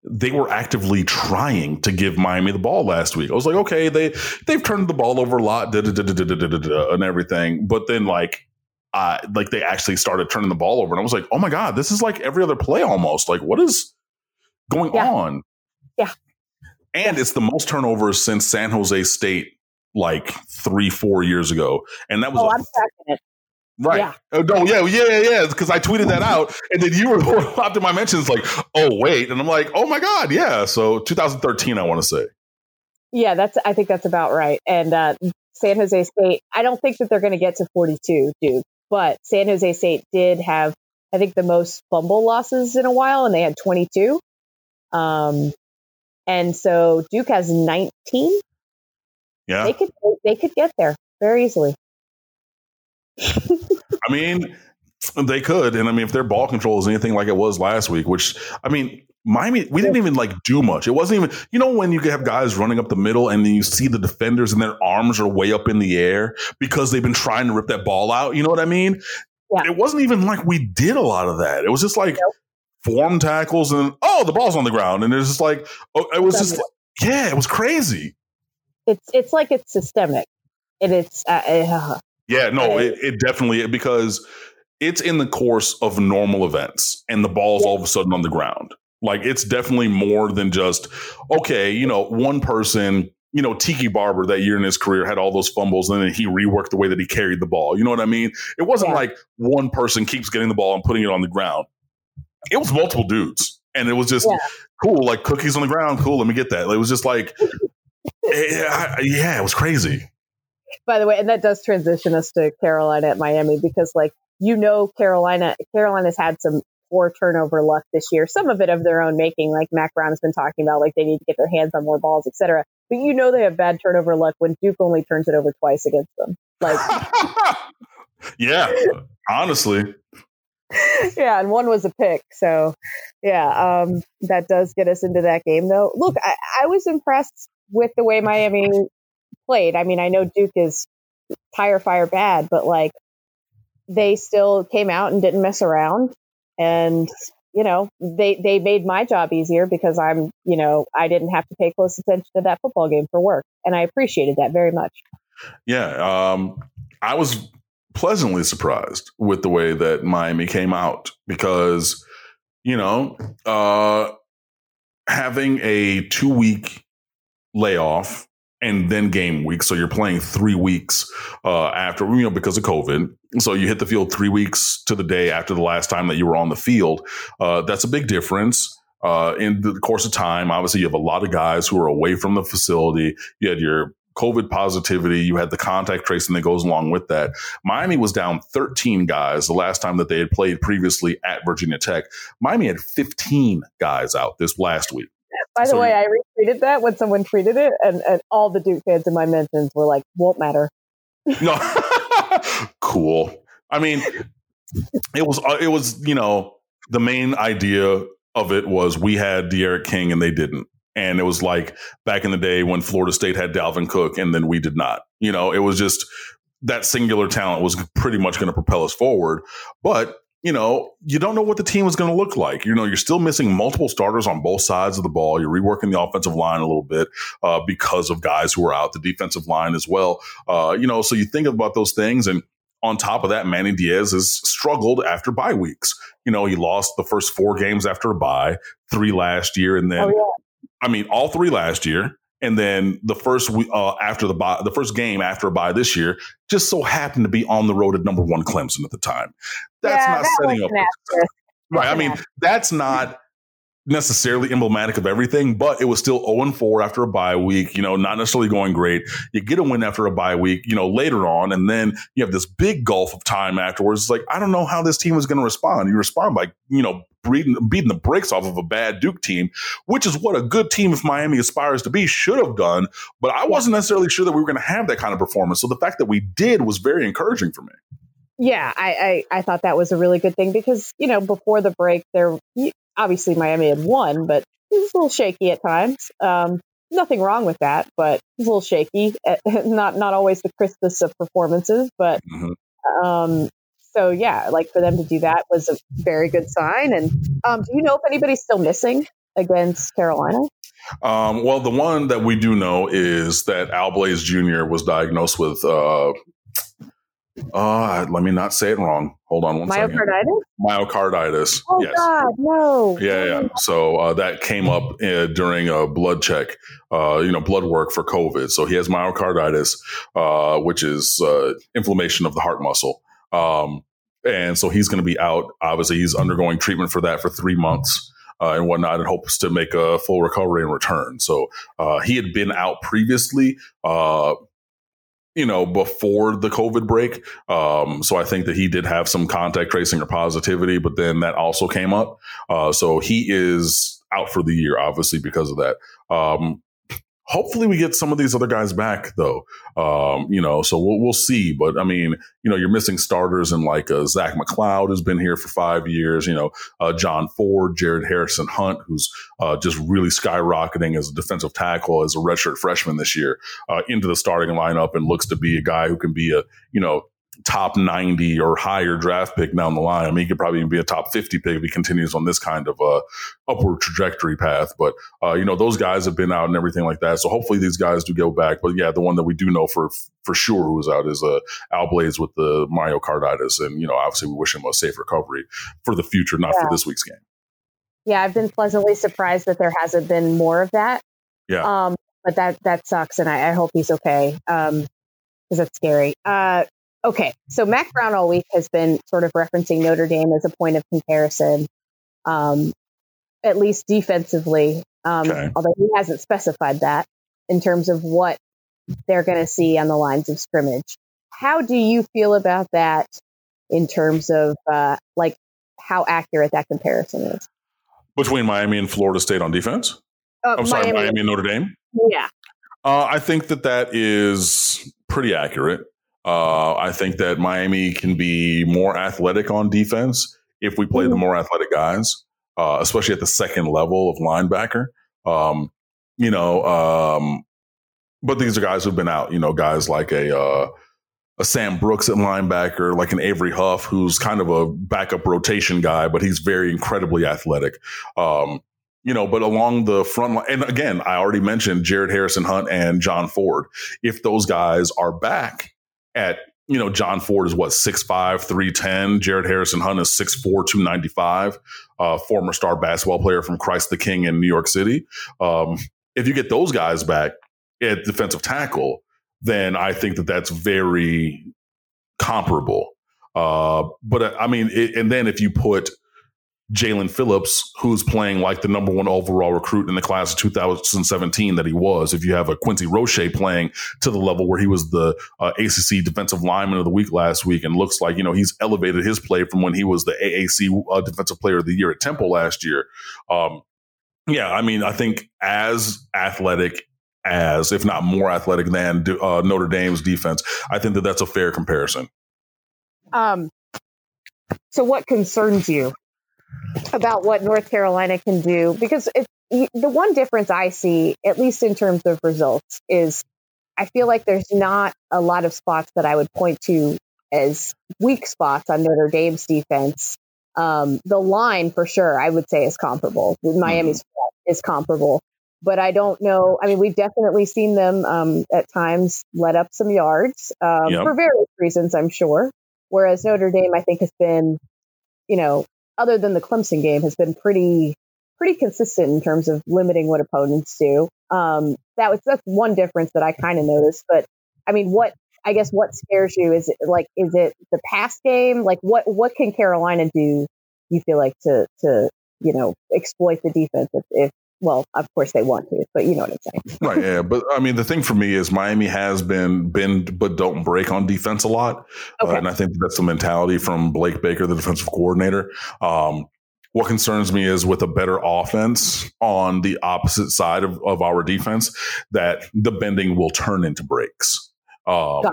they were actively trying to give Miami the ball last week. I was like, okay, they they've turned the ball over a lot, and everything, but then like. Uh, like they actually started turning the ball over, and I was like, "Oh my god, this is like every other play almost. Like, what is going yeah. on?" Yeah, and yeah. it's the most turnovers since San Jose State like three, four years ago, and that was oh, a I'm tracking it. Right. Yeah. Oh, no, yeah, yeah, yeah, yeah. Because I tweeted that out, and then you were popped in my mentions like, "Oh, wait," and I'm like, "Oh my god, yeah." So 2013, I want to say. Yeah, that's I think that's about right. And uh, San Jose State, I don't think that they're going to get to 42, Duke, but San Jose State did have I think the most fumble losses in a while, and they had 22. Um, and so Duke has 19. Yeah, They could they could get there very easily. I mean, they could, and I mean, if their ball control is anything like it was last week, which I mean, Miami, we didn't even like do much. It wasn't even, you know, when you have guys running up the middle and then you see the defenders and their arms are way up in the air because they've been trying to rip that ball out. You know what I mean? Yeah. It wasn't even like we did a lot of that. It was just like Nope. form tackles and oh, the ball's on the ground, and it's just like, oh, it was just, like, yeah, it was crazy. It's it's like it's systemic, and it's uh, uh, Yeah, no, it, it definitely because it's in the course of normal events and the ball's Yeah. all of a sudden on the ground. Like it's definitely more than just okay, you know, one person, you know, Tiki Barber that year in his career had all those fumbles and then he reworked the way that he carried the ball. You know what I mean? It wasn't like one person keeps getting the ball and putting it on the ground. It was multiple dudes. And it was just Yeah. cool, like cookies on the ground. Cool, let me get that. It was just like, I- yeah, it was crazy. by the way, and that does transition us to Carolina at Miami because, like, you know, Carolina, Carolina's had some poor turnover luck this year. Some of it of their own making, like Mack Brown's been talking about, like they need to get their hands on more balls, etc. But you know they have bad turnover luck when Duke only turns it over twice against them. Like, yeah, honestly. yeah, and one was a pick. So, yeah, um, that does get us into that game, though. Look, I, I was impressed with the way Miami played. I mean, I know Duke is tire fire bad, but like they still came out and didn't mess around, and you know they they made my job easier because I'm you know I didn't have to pay close attention to that football game for work, and I appreciated that very much. Yeah, um, I was pleasantly surprised with the way that Miami came out because, you know, uh, having a two week layoff and then game week, so you're playing three weeks uh, after, you know, because of COVID. So you hit the field three weeks to the day after the last time that you were on the field. Uh, that's a big difference. Uh, in the course of time, obviously, you have a lot of guys who are away from the facility. You had your COVID positivity. You had the contact tracing that goes along with that. Miami was down 13 guys the last time that they had played previously at Virginia Tech. Miami had 15 guys out this last week. By the So- way, I retweeted that when someone tweeted it, and, and all the Duke fans in my mentions were like, "Won't matter." No, cool. I mean, it was uh, it was you know the main idea of it was we had D'Eriq King and they didn't, and it was like back in the day when Florida State had Dalvin Cook and then we did not. You know, it was just that singular talent was pretty much going to propel us forward. But you know, you don't know what the team is going to look like. You know, you're still missing multiple starters on both sides of the ball. You're reworking the offensive line a little bit uh, because of guys who are out, the defensive line as well. Uh, you know, so you think about those things. And on top of that, Manny Diaz has struggled after bye weeks. You know, he lost the first four games after a bye, three last year, and then, oh, yeah. I mean, all three last year. And then the first uh, after the bye, the first game after a bye this year just so happened to be on the road at number one Clemson at the time. That's yeah, not that setting up. Right. I mean, that's not necessarily emblematic of everything, but it was still 0 4 after a bye week, you know, not necessarily going great. You get a win after a bye week, you know, later on, and then you have this big gulf of time afterwards. It's like, I don't know how this team is going to respond. You respond by, you know, beating, beating the brakes off of a bad Duke team, which is what a good team, if Miami aspires to be, should have done. But I wasn't necessarily sure that we were going to have that kind of performance. So the fact that we did was very encouraging for me. Yeah, I, I, I thought that was a really good thing because you know before the break there obviously Miami had won, but it was a little shaky at times. Um, nothing wrong with that, but it was a little shaky. not not always the crispest of performances, but mm-hmm. um, so yeah, like for them to do that was a very good sign. And um, do you know if anybody's still missing against Carolina? Um, well, the one that we do know is that Al Blades Jr. was diagnosed with uh, uh, let me not say it wrong. Hold on one Myocarditis? second. Myocarditis. Oh yes. God, no. Yeah, yeah. So uh, that came up uh, during a blood check, uh, you know, blood work for COVID. So he has myocarditis, uh, which is uh, inflammation of the heart muscle. Um, and so he's going to be out. Obviously, he's undergoing treatment for that for three months. Uh, and whatnot, and hopes to make a full recovery and return. So uh, he had been out previously, uh, you know, before the COVID break. Um, so I think that he did have some contact tracing or positivity, but then that also came up. Uh, so he is out for the year, obviously, because of that. Um, Hopefully, we get some of these other guys back, though. Um, you know, so we'll, we'll see. But I mean, you know, you're missing starters and like uh, Zach McCloud has been here for five years. You know, uh, John Ford, Jared Harrison Hunt, who's uh, just really skyrocketing as a defensive tackle as a redshirt freshman this year uh, into the starting lineup and looks to be a guy who can be a you know top 90 or higher draft pick down the line. I mean, he could probably even be a top 50 pick if he continues on this kind of uh, upward trajectory path. But, uh, you know, those guys have been out and everything like that. So hopefully these guys do go back. But yeah, the one that we do know for for sure who is out is uh, Al Blades with the myocarditis. And, you know, obviously we wish him a safe recovery for the future, not yeah. for this week's game. Yeah, I've been pleasantly surprised that there hasn't been more of that. Yeah. Um, but that that sucks, and I, I hope he's okay. Um, because that's scary. Uh, Okay, so Mack Brown all week has been sort of referencing Notre Dame as a point of comparison, um, at least defensively, um, okay. although he hasn't specified that in terms of what they're going to see on the lines of scrimmage. How do you feel about that in terms of uh, like how accurate that comparison is? Between Miami and Florida State on defense? Uh, I'm sorry, Miami, Miami and Notre Dame? Yeah. Uh, I think that that is pretty accurate. Uh, I think that Miami can be more athletic on defense if we play the more athletic guys, uh, especially at the second level of linebacker. Um, you know, um, but these are guys who've been out. You know, guys like a uh, a Sam Brooks at linebacker, like an Avery Huff, who's kind of a backup rotation guy, but he's very incredibly athletic. Um, you know, but along the front line, and again, I already mentioned Jared Harrison Hunt and John Ford. If those guys are back, at you know, John Ford is what, 6'5, 310. Jared Harrison Hunt is 6'4, 295, uh, former star basketball player from Christ the King in New York City. Um, if you get those guys back at defensive tackle, then I think that that's very comparable. Uh, but I mean, it, and then if you put Jaelan Phillips, who's playing like the number one overall recruit in the class of 2017 that he was. If you have a Quincy Roche playing to the level where he was the uh, ACC Defensive Lineman of the Week last week, and looks like you know he's elevated his play from when he was the AAC uh, Defensive Player of the Year at Temple last year. Um, yeah, I mean, I think as athletic as, if not more athletic than uh, Notre Dame's defense, I think that that's a fair comparison. Um. So, what concerns you about what North Carolina can do because it, the one difference I see, at least in terms of results, is I feel like there's not a lot of spots that I would point to as weak spots on Notre Dame's defense. Um, the line for sure, I would say, is comparable. Miami's mm-hmm. is comparable, but I don't know. I mean, we've definitely seen them um, at times let up some yards um, yep. for various reasons, I'm sure. Whereas Notre Dame, I think, has been, you know, other than the Clemson game, has been pretty pretty consistent in terms of limiting what opponents do. Um, that was that's one difference that I kind of noticed. But I mean, what I guess what scares you is it like is it the pass game? Like what what can Carolina do? You feel like to to you know exploit the defense if, if well, of course they want to, but you know what I'm saying. right. Yeah. But I mean, the thing for me is Miami has been bend but don't break on defense a lot. Uh, okay. Uh, and I think that's the mentality from Blake Baker, the defensive coordinator. Um, what concerns me is with a better offense on the opposite side of, of our defense, that the bending will turn into breaks. Um,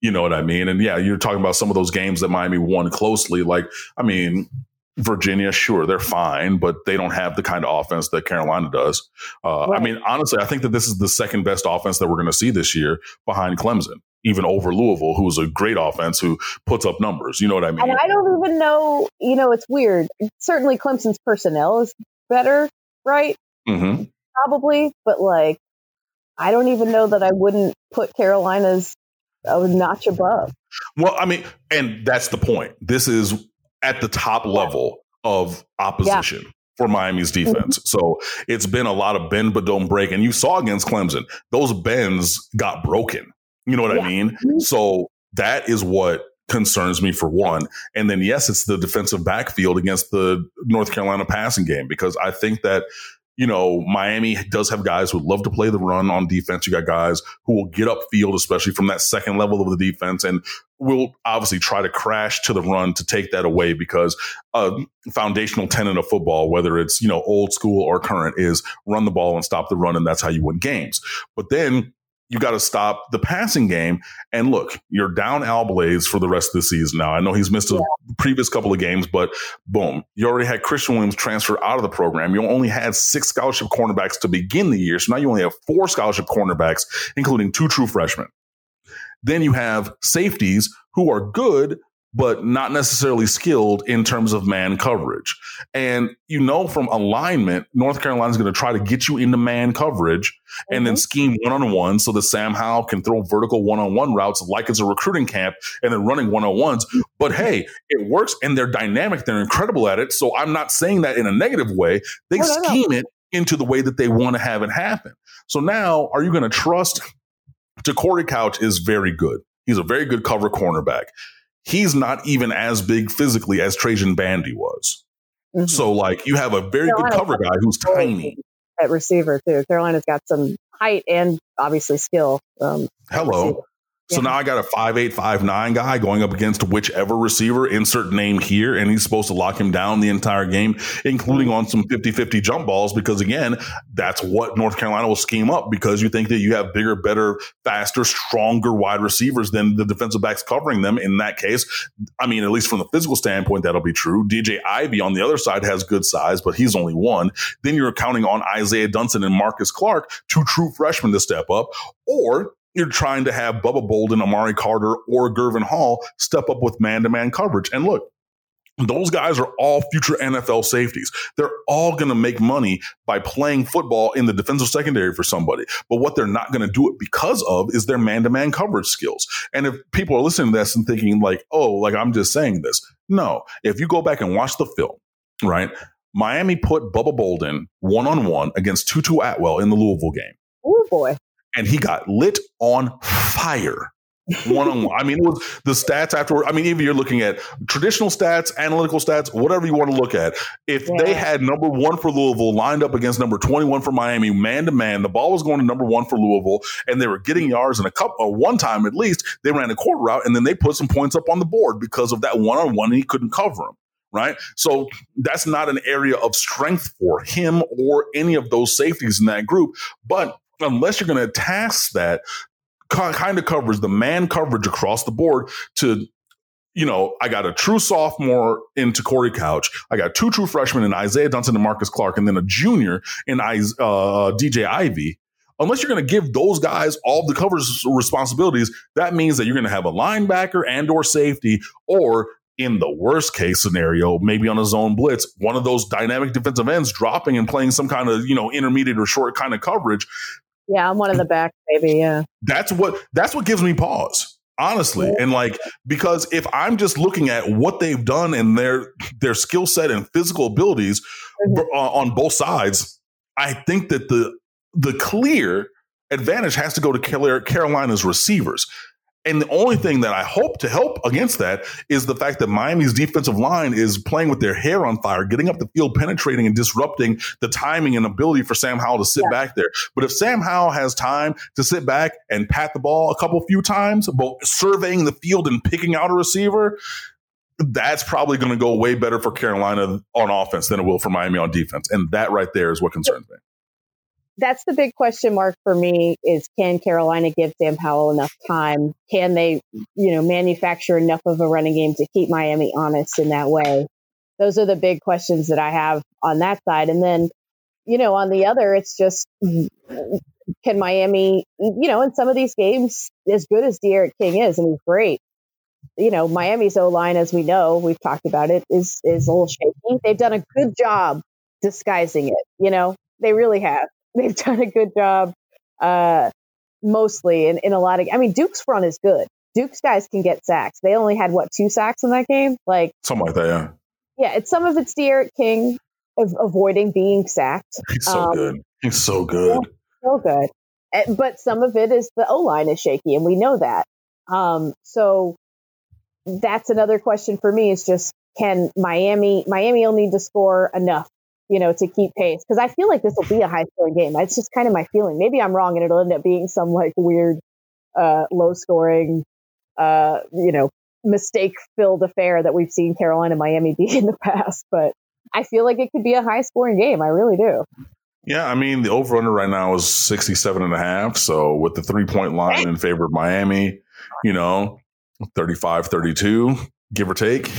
you know what I mean? And yeah, you're talking about some of those games that Miami won closely. Like, I mean, Virginia, sure, they're fine, but they don't have the kind of offense that Carolina does. Uh, right. I mean, honestly, I think that this is the second best offense that we're going to see this year behind Clemson, even over Louisville, who's a great offense who puts up numbers. You know what I mean? And I don't even know, you know, it's weird. Certainly Clemson's personnel is better, right? Mm-hmm. Probably, but like, I don't even know that I wouldn't put Carolina's a notch above. Well, I mean, and that's the point. This is at the top level of opposition. Yeah. For Miami's mm-hmm. defense. So it's been a lot of bend but don't break. And you saw against Clemson, those bends got broken. You know what yeah. I mean? Mm-hmm. So that is what concerns me for one. And then, yes, it's the defensive backfield against the North Carolina passing game because I think that you know, Miami does have guys who love to play the run on defense. You got guys who will get upfield, especially from that second level of the defense, and will obviously try to crash to the run to take that away because a foundational tenet of football, whether it's, you know, old school or current, is run the ball and stop the run, and that's how you win games. But then you got to stop the passing game. And look, you're down Al Blades for the rest of the season now. I know he's missed a previous couple of games, but boom, you already had Christian Williams transfer out of the program. You only had six scholarship cornerbacks to begin the year. So now you only have four scholarship cornerbacks, including two true freshmen. Then you have safeties who are good, but not necessarily skilled in terms of man coverage. And you know from alignment, North Carolina is going to try to get you into man coverage mm-hmm. and then mm-hmm. scheme one on one so that Sam Howell can throw vertical one on one routes like it's a recruiting camp and then running one on ones. But hey, it works and they're dynamic. They're incredible at it. So I'm not saying that in a negative way. They oh, scheme no. it into the way that they want to have it happen. So now are you going to trust to Corey Couch is very good. He's a very good cover cornerback he's not even as big physically as Trajan Bandy was. Mm-hmm. So, like, you have a very good cover guy who's tiny. At receiver, too. Carolina's got some height and obviously skill. Um, Hello. So now I got a five eight five nine guy going up against whichever receiver, insert name here, and he's supposed to lock him down the entire game, including on some 50-50 jump balls, because again, that's what North Carolina will scheme up because you think that you have bigger, better, faster, stronger wide receivers than the defensive backs covering them. In that case, I mean, at least from the physical standpoint, that'll be true. DJ Ivey on the other side has good size, but he's only one. Then you're counting on Isaiah Dunson and Marcus Clark, two true freshmen to step up, or you're trying to have Bubba Bolden, Amari Carter, or Gurvan Hall step up with man to man coverage. And look, those guys are all future NFL safeties. They're all going to make money by playing football in the defensive secondary for somebody. But what they're not going to do it because of is their man to man coverage skills. And if people are listening to this and thinking, like, oh, like I'm just saying this, no. If you go back and watch the film, right? Miami put Bubba Bolden one on one against Tutu Atwell in the Louisville game. Oh, boy and he got lit on fire one on one. I mean, it was the stats afterward. I mean, even you're looking at traditional stats, analytical stats, whatever you want to look at. If yeah. they had number one for Louisville lined up against number 21 for Miami, man to man, the ball was going to number one for Louisville, and they were getting yards and a couple, or one time at least, they ran a quarter route, and then they put some points up on the board because of that one on one, and he couldn't cover him right? So that's not an area of strength for him or any of those safeties in that group. But unless you're going to task that kind of covers the man coverage across the board to you know, I got a true sophomore into Corey Couch. I got two true freshmen in Isaiah Dunson and Marcus Clark, and then a junior in uh, DJ Ivey. unless you're going to give those guys all the coverage responsibilities, that means that you're going to have a linebacker and or safety, or in the worst case scenario, maybe on a zone blitz, one of those dynamic defensive ends dropping and playing some kind of, you know, intermediate or short kind of coverage. Yeah, I'm one of the back, maybe. Yeah. That's what that's what gives me pause honestly and like because if i'm just looking at what they've done and their their skill set and physical abilities mm-hmm. Uh, on both sides i think that the the clear advantage has to go to carolina's receivers and the only thing that I hope to help against that is the fact that Miami's defensive line is playing with their hair on fire, getting up the field, penetrating and disrupting the timing and ability for Sam Howell to sit yeah. back there. But if Sam Howell has time to sit back and pat the ball a couple few times, but surveying the field and picking out a receiver, that's probably going to go way better for Carolina on offense than it will for Miami on defense. And that right there is what concerns me that's the big question mark for me is can Carolina give Sam Howell enough time? Can they, you know, manufacture enough of a running game to keep Miami honest in that way? Those are the big questions that I have on that side. And then, you know, on the other, it's just can Miami, you know, in some of these games, as good as D'Eriq King is, and he's great, you know, Miami's O line, as we know, we've talked about it, is is a little shaky. They've done a good job disguising it. You know, they really have. They've done a good job, uh, mostly in, in a lot of. I mean, Duke's front is good. Duke's guys can get sacks. They only had what two sacks in that game, like something like that. Yeah, yeah. It's some of it's D'Eriq King of avoiding being sacked. He's so um, good. He's so good. So good. But some of it is the O line is shaky, and we know that. Um, so that's another question for me. Is just can Miami Miami will need to score enough you know, to keep pace. Because I feel like this will be a high scoring game. It's just kind of my feeling. Maybe I'm wrong and it'll end up being some like weird, uh, low scoring, uh, you know, mistake filled affair that we've seen Carolina Miami be in the past. But I feel like it could be a high scoring game. I really do. Yeah, I mean, the over under right now is 67 and a half. So with the three point line in favor of Miami, you know, 35 32 give or take.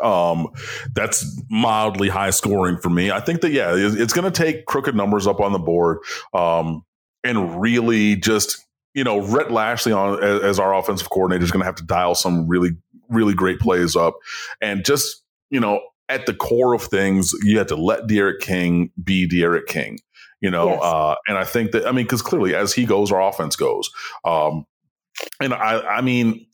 um, that's mildly high scoring for me. I think that, yeah, it's going to take crooked numbers up on the board um, and really just, you know, Rhett Lashlee on as, as our offensive coordinator is going to have to dial some really, really great plays up. And just, you know, at the core of things, you have to let D'Eriq King be D'Eriq King. You know, yes. uh, and I think that I mean, because clearly, as he goes, our offense goes. Um, and I, I mean,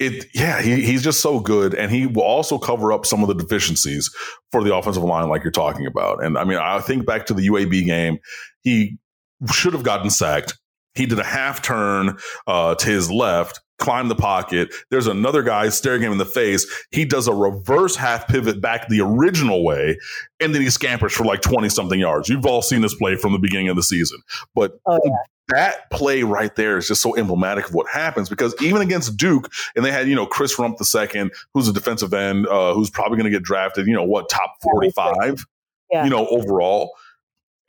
it yeah he, he's just so good and he will also cover up some of the deficiencies for the offensive line like you're talking about. And i mean i think back to the uab game he should have gotten sacked. He did a half turn uh, to his left climbed the pocket. There's another guy staring him in the face. He does a reverse half pivot back the original way and then he scampers for like 20 something yards. You've all seen this play from the beginning of the season. But oh, yeah that play right there is just so emblematic of what happens because even against Duke, and they had, you know, Chris Rumph the second, who's a defensive end, uh, who's probably going to get drafted, you know, what, top 45, yeah. you know, overall.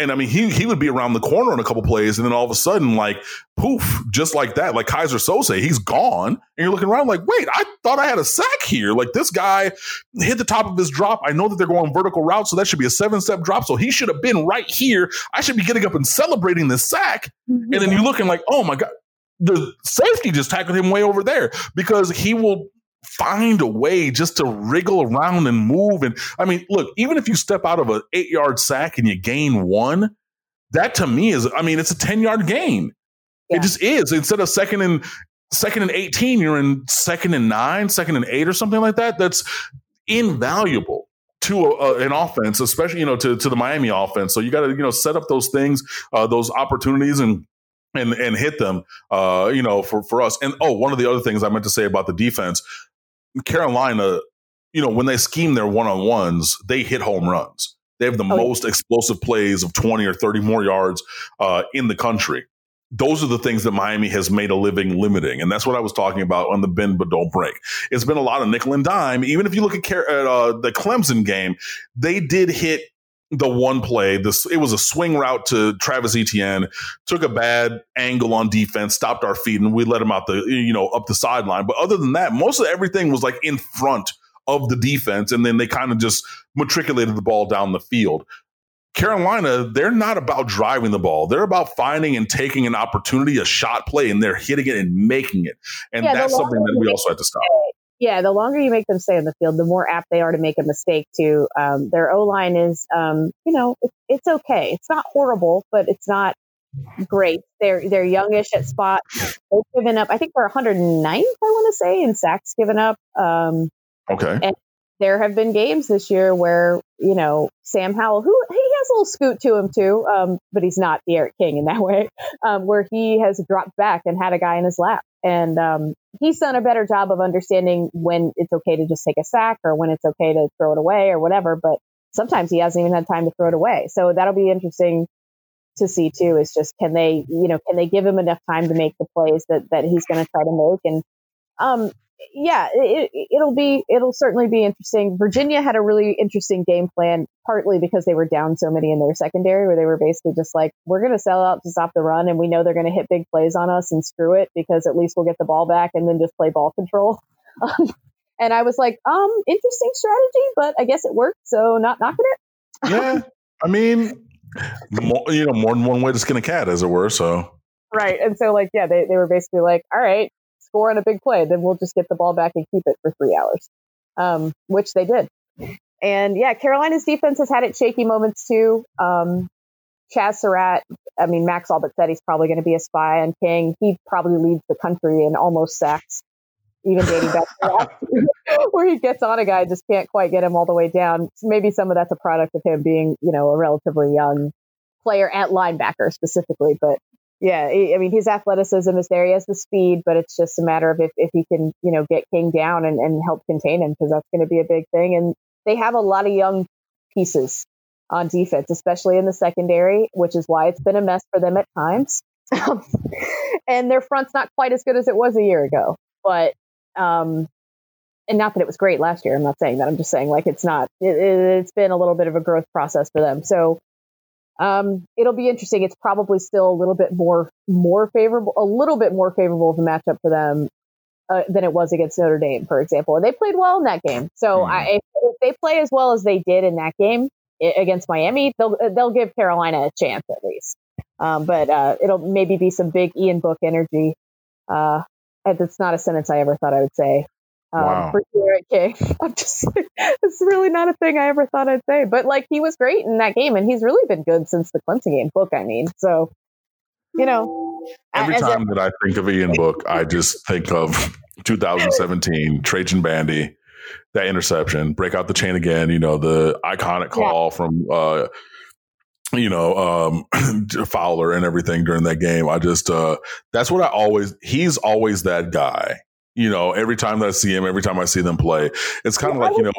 And I mean, he he would be around the corner in a couple plays, and then all of a sudden, like poof, just like that, like Keyser Söze, he's gone, and you're looking around like, wait, I thought I had a sack here. Like this guy hit the top of his drop. I know that they're going vertical route, so that should be a seven step drop. So he should have been right here. I should be getting up and celebrating this sack. And then you're looking like, oh my god, the safety just tackled him way over there because he will find a way just to wriggle around and move. And I mean, look, even if you step out of an eight yard sack and you gain one, that to me is, I mean, it's a 10 yard gain. Yeah. It just is. Instead of second and second and 18, you're in second and nine, second and eight or something like that. That's invaluable to a, an offense, especially, you know, to, to the Miami offense. So you got to, you know, set up those things, uh, those opportunities and, and and hit them, uh, you know, for for us. And oh, one of the other things I meant to say about the defense, Carolina, you know, when they scheme their one on ones, they hit home runs. They have the oh, most explosive plays of 20 or 30 more yards uh, in the country. Those are the things that Miami has made a living limiting. And that's what I was talking about on the bend but don't break. It's been a lot of nickel and dime. Even if you look at, uh, the Clemson game, they did hit the one play, this it was a swing route to Travis Etienne, took a bad angle on defense, stopped our feet, and we let him out the you know up the sideline. But other than that, most of everything was like in front of the defense, and then they kind of just matriculated the ball down the field. Carolina, they're not about driving the ball. They're about finding and taking an opportunity, a shot play, and they're hitting it and making it. And yeah, that's something that we also have to stop. Yeah, the longer you make them stay in the field, the more apt they are to make a mistake. Too, um, their O line is, um, you know, it, it's okay. It's not horrible, but it's not great. They're they're youngish at spot. They've given up. I think they're 109th. I want to say in sacks given up. Um, okay. And there have been games this year where you know Sam Howell, who he has a little scoot to him too, um, but he's not the Eric King in that way, um, where he has dropped back and had a guy in his lap, and um, he's done a better job of understanding when it's okay to just take a sack or when it's okay to throw it away or whatever. But sometimes he hasn't even had time to throw it away, so that'll be interesting to see too. Is just can they, you know, can they give him enough time to make the plays that that he's going to try to make and um, yeah, it, will be it'll certainly be interesting. Virginia had a really interesting game plan, partly because they were down so many in their secondary, where they were basically just like, "We're going to sell out to stop the run, and we know they're going to hit big plays on us, and screw it, because at least we'll get the ball back, and then just play ball control." and I was like, "Um, interesting strategy, but I guess it worked, so not knocking it." yeah, I mean, more, you know, more than one way to skin a cat, as it were. So right, and so like, yeah, they they were basically like, "All right." Score on a big play, then we'll just get the ball back and keep it for three hours, um, which they did. And yeah, Carolina's defense has had its shaky moments too. Um, Chazz Surratt, I mean, Mack all but said he's probably going to be a spy on King. He probably leads the country in almost sacks, even dating back to where he gets on a guy, just can't quite get him all the way down. Maybe some of that's a product of him being, you know, a relatively young player at linebacker specifically, but yeah, I mean, his athleticism is there. He has the speed, but it's just a matter of if, if he can, you know, get King down and, and help contain him because that's going to be a big thing. And they have a lot of young pieces on defense, especially in the secondary, which is why it's been a mess for them at times. and their front's not quite as good as it was a year ago, but, um, and not that it was great last year. I'm not saying that. I'm just saying like it's not. It, it's been a little bit of a growth process for them. So um, it'll be interesting. It's probably still a little bit more more favorable, a little bit more favorable of a matchup for them uh, than it was against Notre Dame, for example. And they played well in that game. So mm. I, if, if, they play as well as they did in that game against Miami, they'll they'll give Carolina a chance at least. Um, but uh, it'll maybe be some big Ian Book energy. Uh, that's not a sentence I ever thought I would say um, wow. for King. I'm just, it's really not a thing I ever thought I'd say. But like, he was great in that game, and he's really been good since the Clemson game. Book, I mean, so you know. Every time a, that I think of Ian Book, I just think of 2017 Trajan Bandy, that interception, break out the chain again. You know, the iconic call yeah. from. uh you know, um, Fowler and everything during that game. I just, uh, that's what I always, he's always that guy you know, every time that I see him, every time I see them play, it's kind of like, you know.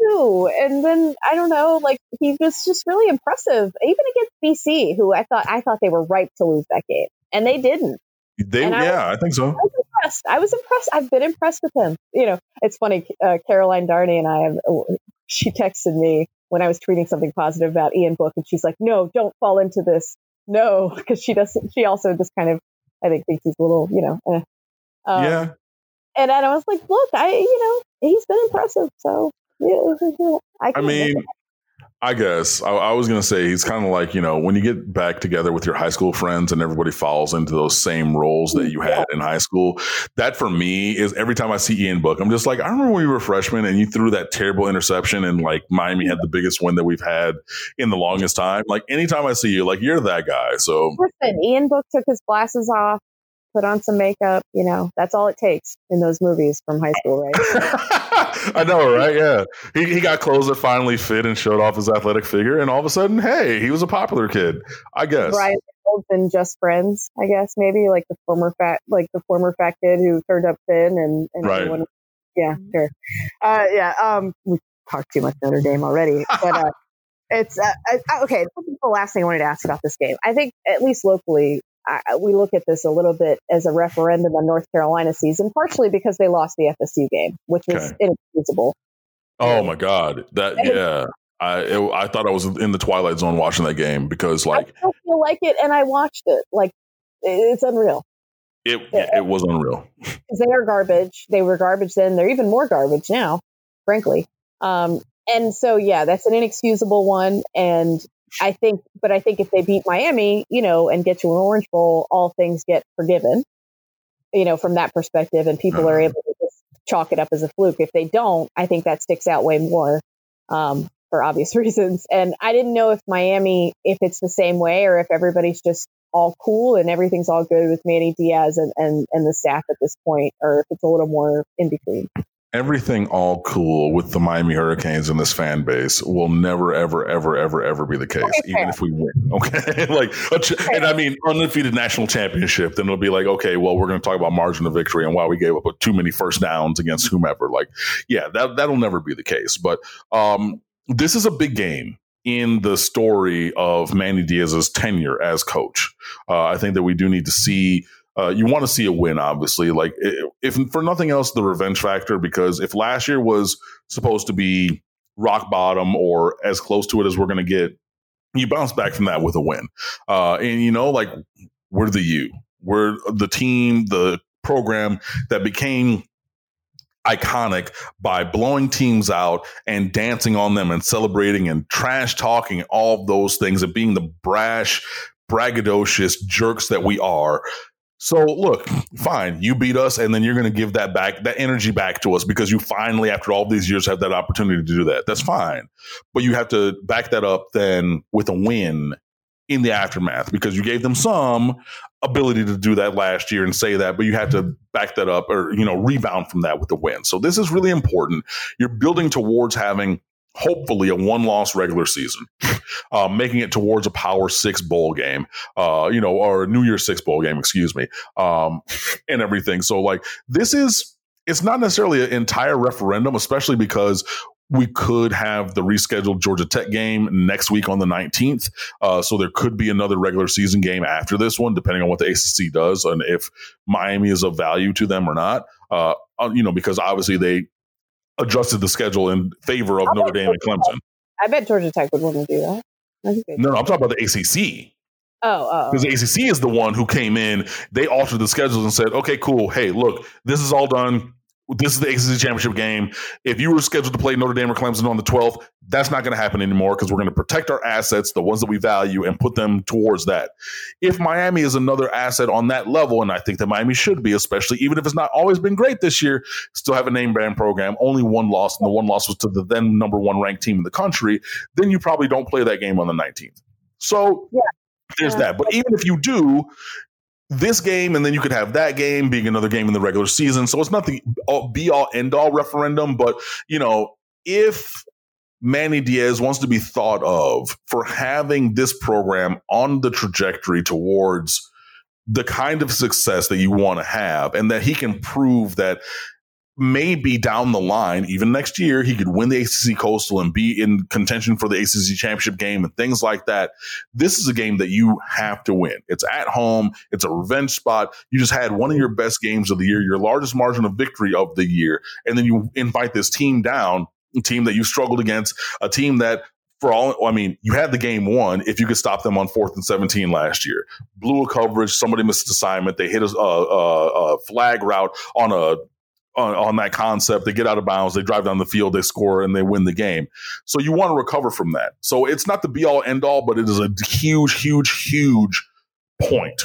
Too. And then I don't know, like he was just really impressive, even against BC, who I thought I thought they were ripe to lose that game, and they didn't. They, and yeah, I, was, I, think so. I was impressed. I was impressed. I've been impressed with him. You know, it's funny. Uh, Caroline Darney and I have. She texted me when I was tweeting something positive about Ian Book, and she's like, "No, don't fall into this. No," because she doesn't. She also just kind of, I think, thinks he's a little, you know. Eh. Um, yeah and I was like, look, I, you know, he's been impressive. So, yeah, I, I mean, I guess I, I was going to say he's kind of like, you know, when you get back together with your high school friends and everybody falls into those same roles that you had yeah. in high school. That for me is every time I see Ian Book, I'm just like, I remember when we were freshmen and you threw that terrible interception and like Miami had the biggest win that we've had in the longest time. Like anytime I see you, like you're that guy. So listen, Ian Book took his glasses off put on some makeup. You know, that's all it takes in those movies from high school, right? I know, right? Yeah. He, he got clothes that finally fit and showed off his athletic figure. And all of a sudden, hey, he was a popular kid, I guess. Brian and Just Friends, I guess, maybe like the former fat, like the former fat kid who turned up thin and, and right. Everyone, yeah, sure. Uh, yeah. Um, we talked too much Notre Dame already, but, uh, it's uh, okay. The last thing I wanted to ask about this game, I think at least locally, I, we look at this a little bit as a referendum on North Carolina season, partially because they lost the FSU game, which was okay. inexcusable. Oh my God! That yeah, I it, I thought I was in the twilight zone watching that game because like I feel like it, and I watched it. Like it's unreal. It it, it was unreal. They are garbage. They were garbage then. They're even more garbage now, frankly. Um, and so yeah, that's an inexcusable one. And I think, but I think if they beat Miami, you know, and get to an Orange Bowl, all things get forgiven, you know, from that perspective, and people are able to just chalk it up as a fluke. If they don't, I think that sticks out way more um, for obvious reasons. And I didn't know if Miami, if it's the same way, or if everybody's just all cool and everything's all good with Manny Diaz and, and, and the staff at this point, or if it's a little more in between everything all cool with the Miami Hurricanes and this fan base will never, ever, ever, ever, ever be the case, okay, even if we win. Okay. like, and I mean, undefeated national championship, then it'll be like, okay, well, we're going to talk about margin of victory and why we gave up too many first downs against whomever. Like, yeah, that, that'll never be the case. But, um, this is a big game in the story of Manny Diaz's tenure as coach. Uh, I think that we do need to see uh, you want to see a win, obviously. Like, if for nothing else, the revenge factor, because if last year was supposed to be rock bottom or as close to it as we're going to get, you bounce back from that with a win. Uh, and, you know, like, we're the you, we're the team, the program that became iconic by blowing teams out and dancing on them and celebrating and trash talking all those things and being the brash braggadocious jerks that we are so look, fine, you beat us, and then you're going to give that back, that energy back to us because you finally, after all these years, have that opportunity to do that. That's fine, but you have to back that up then with a win in the aftermath because you gave them some ability to do that last year and say that, but you have to back that up or you know rebound from that with the win. So this is really important. You're building towards having hopefully a one loss regular season, uh, making it towards a Power Six bowl game, uh, you know, or a New Year's Six bowl game, excuse me, um, and everything. So, like, this is, it's not necessarily an entire referendum, especially because we could have the rescheduled Georgia Tech game next week on the 19th. Uh, so there could be another regular season game after this one, depending on what the ACC does and if Miami is of value to them or not. Uh, uh you know, because obviously they adjusted the schedule in favor of I Notre Dame and Clemson. I bet Georgia Tech would want to do that. No, no, I'm talking about the ACC. Oh, because oh. oh. the ACC is the one who came in. They altered the schedules and said, "Okay, cool. Hey, look, this is all done this is the ACC championship game. If you were scheduled to play Notre Dame or Clemson on the 12th, that's not going to happen anymore because we're going to protect our assets, the ones that we value, and put them towards that. If Miami is another asset on that level, and I think that Miami should be, especially even if it's not always been great this year, still have a name brand program, only one loss, and the one loss was to the then number one ranked team in the country, then you probably don't play that game on the 19th. So yeah. there's that. But even if you do, this game and then you could have that game being another game in the regular season. So it's not the be all end all referendum, but you know, if Manny Diaz wants to be thought of for having this program on the trajectory towards the kind of success that you want to have and that he can prove that maybe down the line, even next year, he could win the ACC Coastal and be in contention for the ACC championship game and things like that. This is a game that you have to win. It's at home. It's a revenge spot. You just had one of your best games of the year, your largest margin of victory of the year. And then you invite this team down, a team that you struggled against, a team that for all, I mean, you had the game won if you could stop them on fourth and 17 last year. Blew a coverage, somebody missed assignment, they hit a, a, a flag route on a on, on, that concept. They get out of bounds, they drive down the field, they score, and they win the game. So you want to recover from that. So it's not the be all end all, but it is a huge, huge, huge point.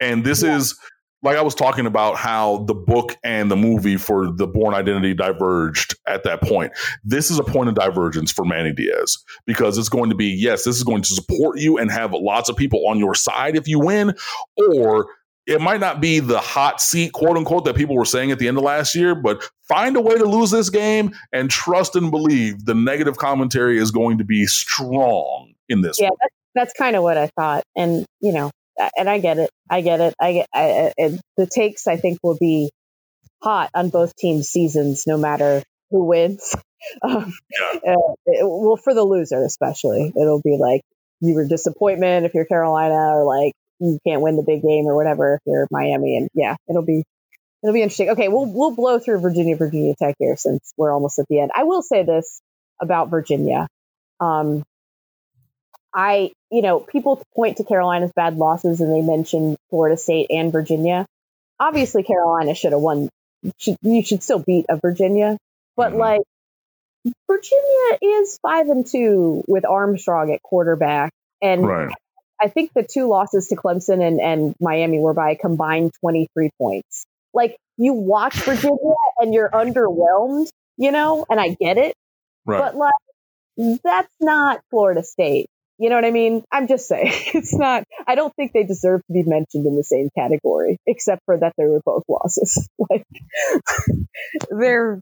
And this yeah. is like I was talking about how the book and the movie for the Bourne Identity diverged at that point. This is a point of divergence for Manny Diaz because it's going to be yes, this is going to support you and have lots of people on your side if you win, or it might not be the hot seat, quote unquote, that people were saying at the end of last year, but find a way to lose this game and trust and believe the negative commentary is going to be strong in this. Yeah, that's, that's kind of what I thought. And, you know, and I get it. I get it. I get I, I, the takes, I think, will be hot on both teams' seasons, no matter who wins. Um, yeah. uh, it, well, for the loser, especially, it'll be like you were disappointment if you're Carolina, or like you can't win the big game or whatever if you're Miami. And yeah, it'll be it'll be interesting. Okay, we'll we'll blow through Virginia Virginia Tech here since we're almost at the end. I will say this about Virginia. Um, I you know people point to Carolina's bad losses and they mention Florida State and Virginia. Obviously, Carolina should have won. Should, you should still beat a Virginia, but mm-hmm. like Virginia is five and two with Armstrong at quarterback And Right. I think the two losses to Clemson and, and Miami were by a combined 23 points. Like you watch Virginia and you're underwhelmed, you know, and I get it, Right. but like that's not Florida State. You know what I mean? I'm just saying it's not, I don't think they deserve to be mentioned in the same category, except for that they were both losses. Like they're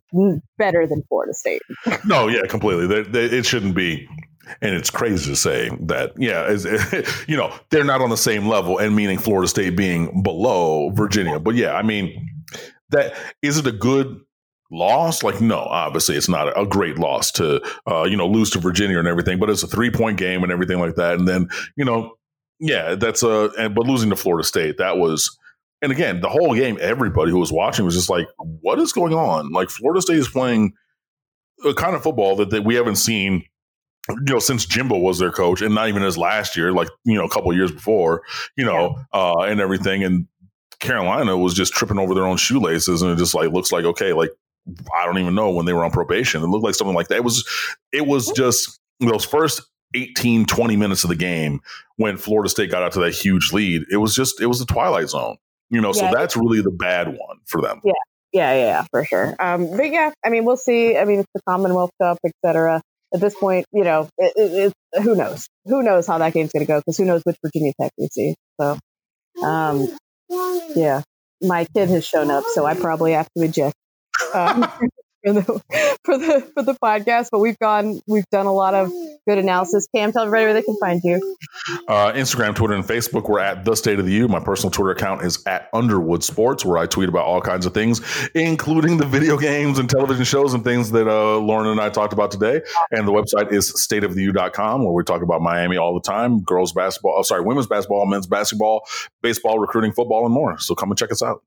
better than Florida State. No, yeah, completely. They, they, it shouldn't be. And it's crazy to say that, yeah, you know, they're not on the same level, and meaning Florida State being below Virginia. But yeah, I mean, that is it a good loss? Like, no, obviously it's not a great loss to, uh, you know, lose to Virginia and everything, but it's a three point game and everything like that. And then, you know, yeah, that's a, and, but losing to Florida State, that was, and again, the whole game, everybody who was watching was just like, what is going on? Like, Florida State is playing a kind of football that, that we haven't seen you know, since Jimbo was their coach, and not even as last year, like you know, a couple years before, you know, uh, and everything, and Carolina was just tripping over their own shoelaces, and it just like looks like okay, like I don't even know when they were on probation. It looked like something like that. It was, it was just those first 18, 20 minutes of the game when Florida State got out to that huge lead. It was just, it was the twilight zone, you know. So that's really the bad one for them. Yeah, yeah, yeah, for sure. Um, but yeah, I mean, we'll see. I mean, it's the Commonwealth Cup, et cetera. At this point, you know, it, it, it, who knows? Who knows how that game's going to go? Because who knows which Virginia Tech we see? So, um, yeah, my kid has shown up, so I probably have to eject um, for the for the for the podcast. But we've gone, we've done a lot of good analysis. Cam, tell everybody where they can find you. Uh, Instagram, Twitter, and Facebook, we're at The State of the U. My personal Twitter account is at Underwood Sports, where I tweet about all kinds of things, including the video games and television shows and things that uh, Lauren and I talked about today. And the website is stateoftheu.com, where we talk about Miami all the time girls basketball, oh, sorry, women's basketball, men's basketball, baseball, recruiting, football, and more. So come and check us out.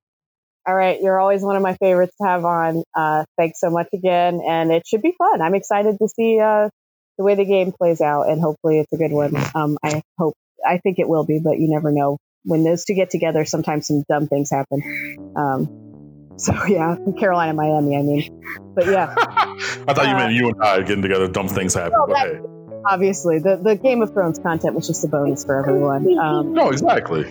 All right, you're always one of my favorites to have on. Uh, thanks so much again, and it should be fun. I'm excited to see uh, the way the game plays out, and hopefully it's a good one. Um, I hope, I think it will be, but you never know. When those two get together, sometimes some dumb things happen. Um, so yeah, Carolina, Miami. I mean, but yeah, I thought you Uh, meant you and I getting together, dumb things happen. No, But that- hey, obviously the the Game of Thrones content was just a bonus for everyone. Um, no, exactly.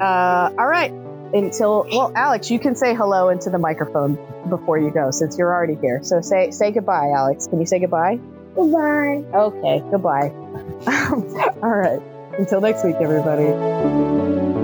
uh, all right. Until well, Alex, you can say hello into the microphone before you go, since you're already here. So say say goodbye, Alex. Can you say goodbye? Goodbye. Okay, goodbye. All right. Until next week, everybody.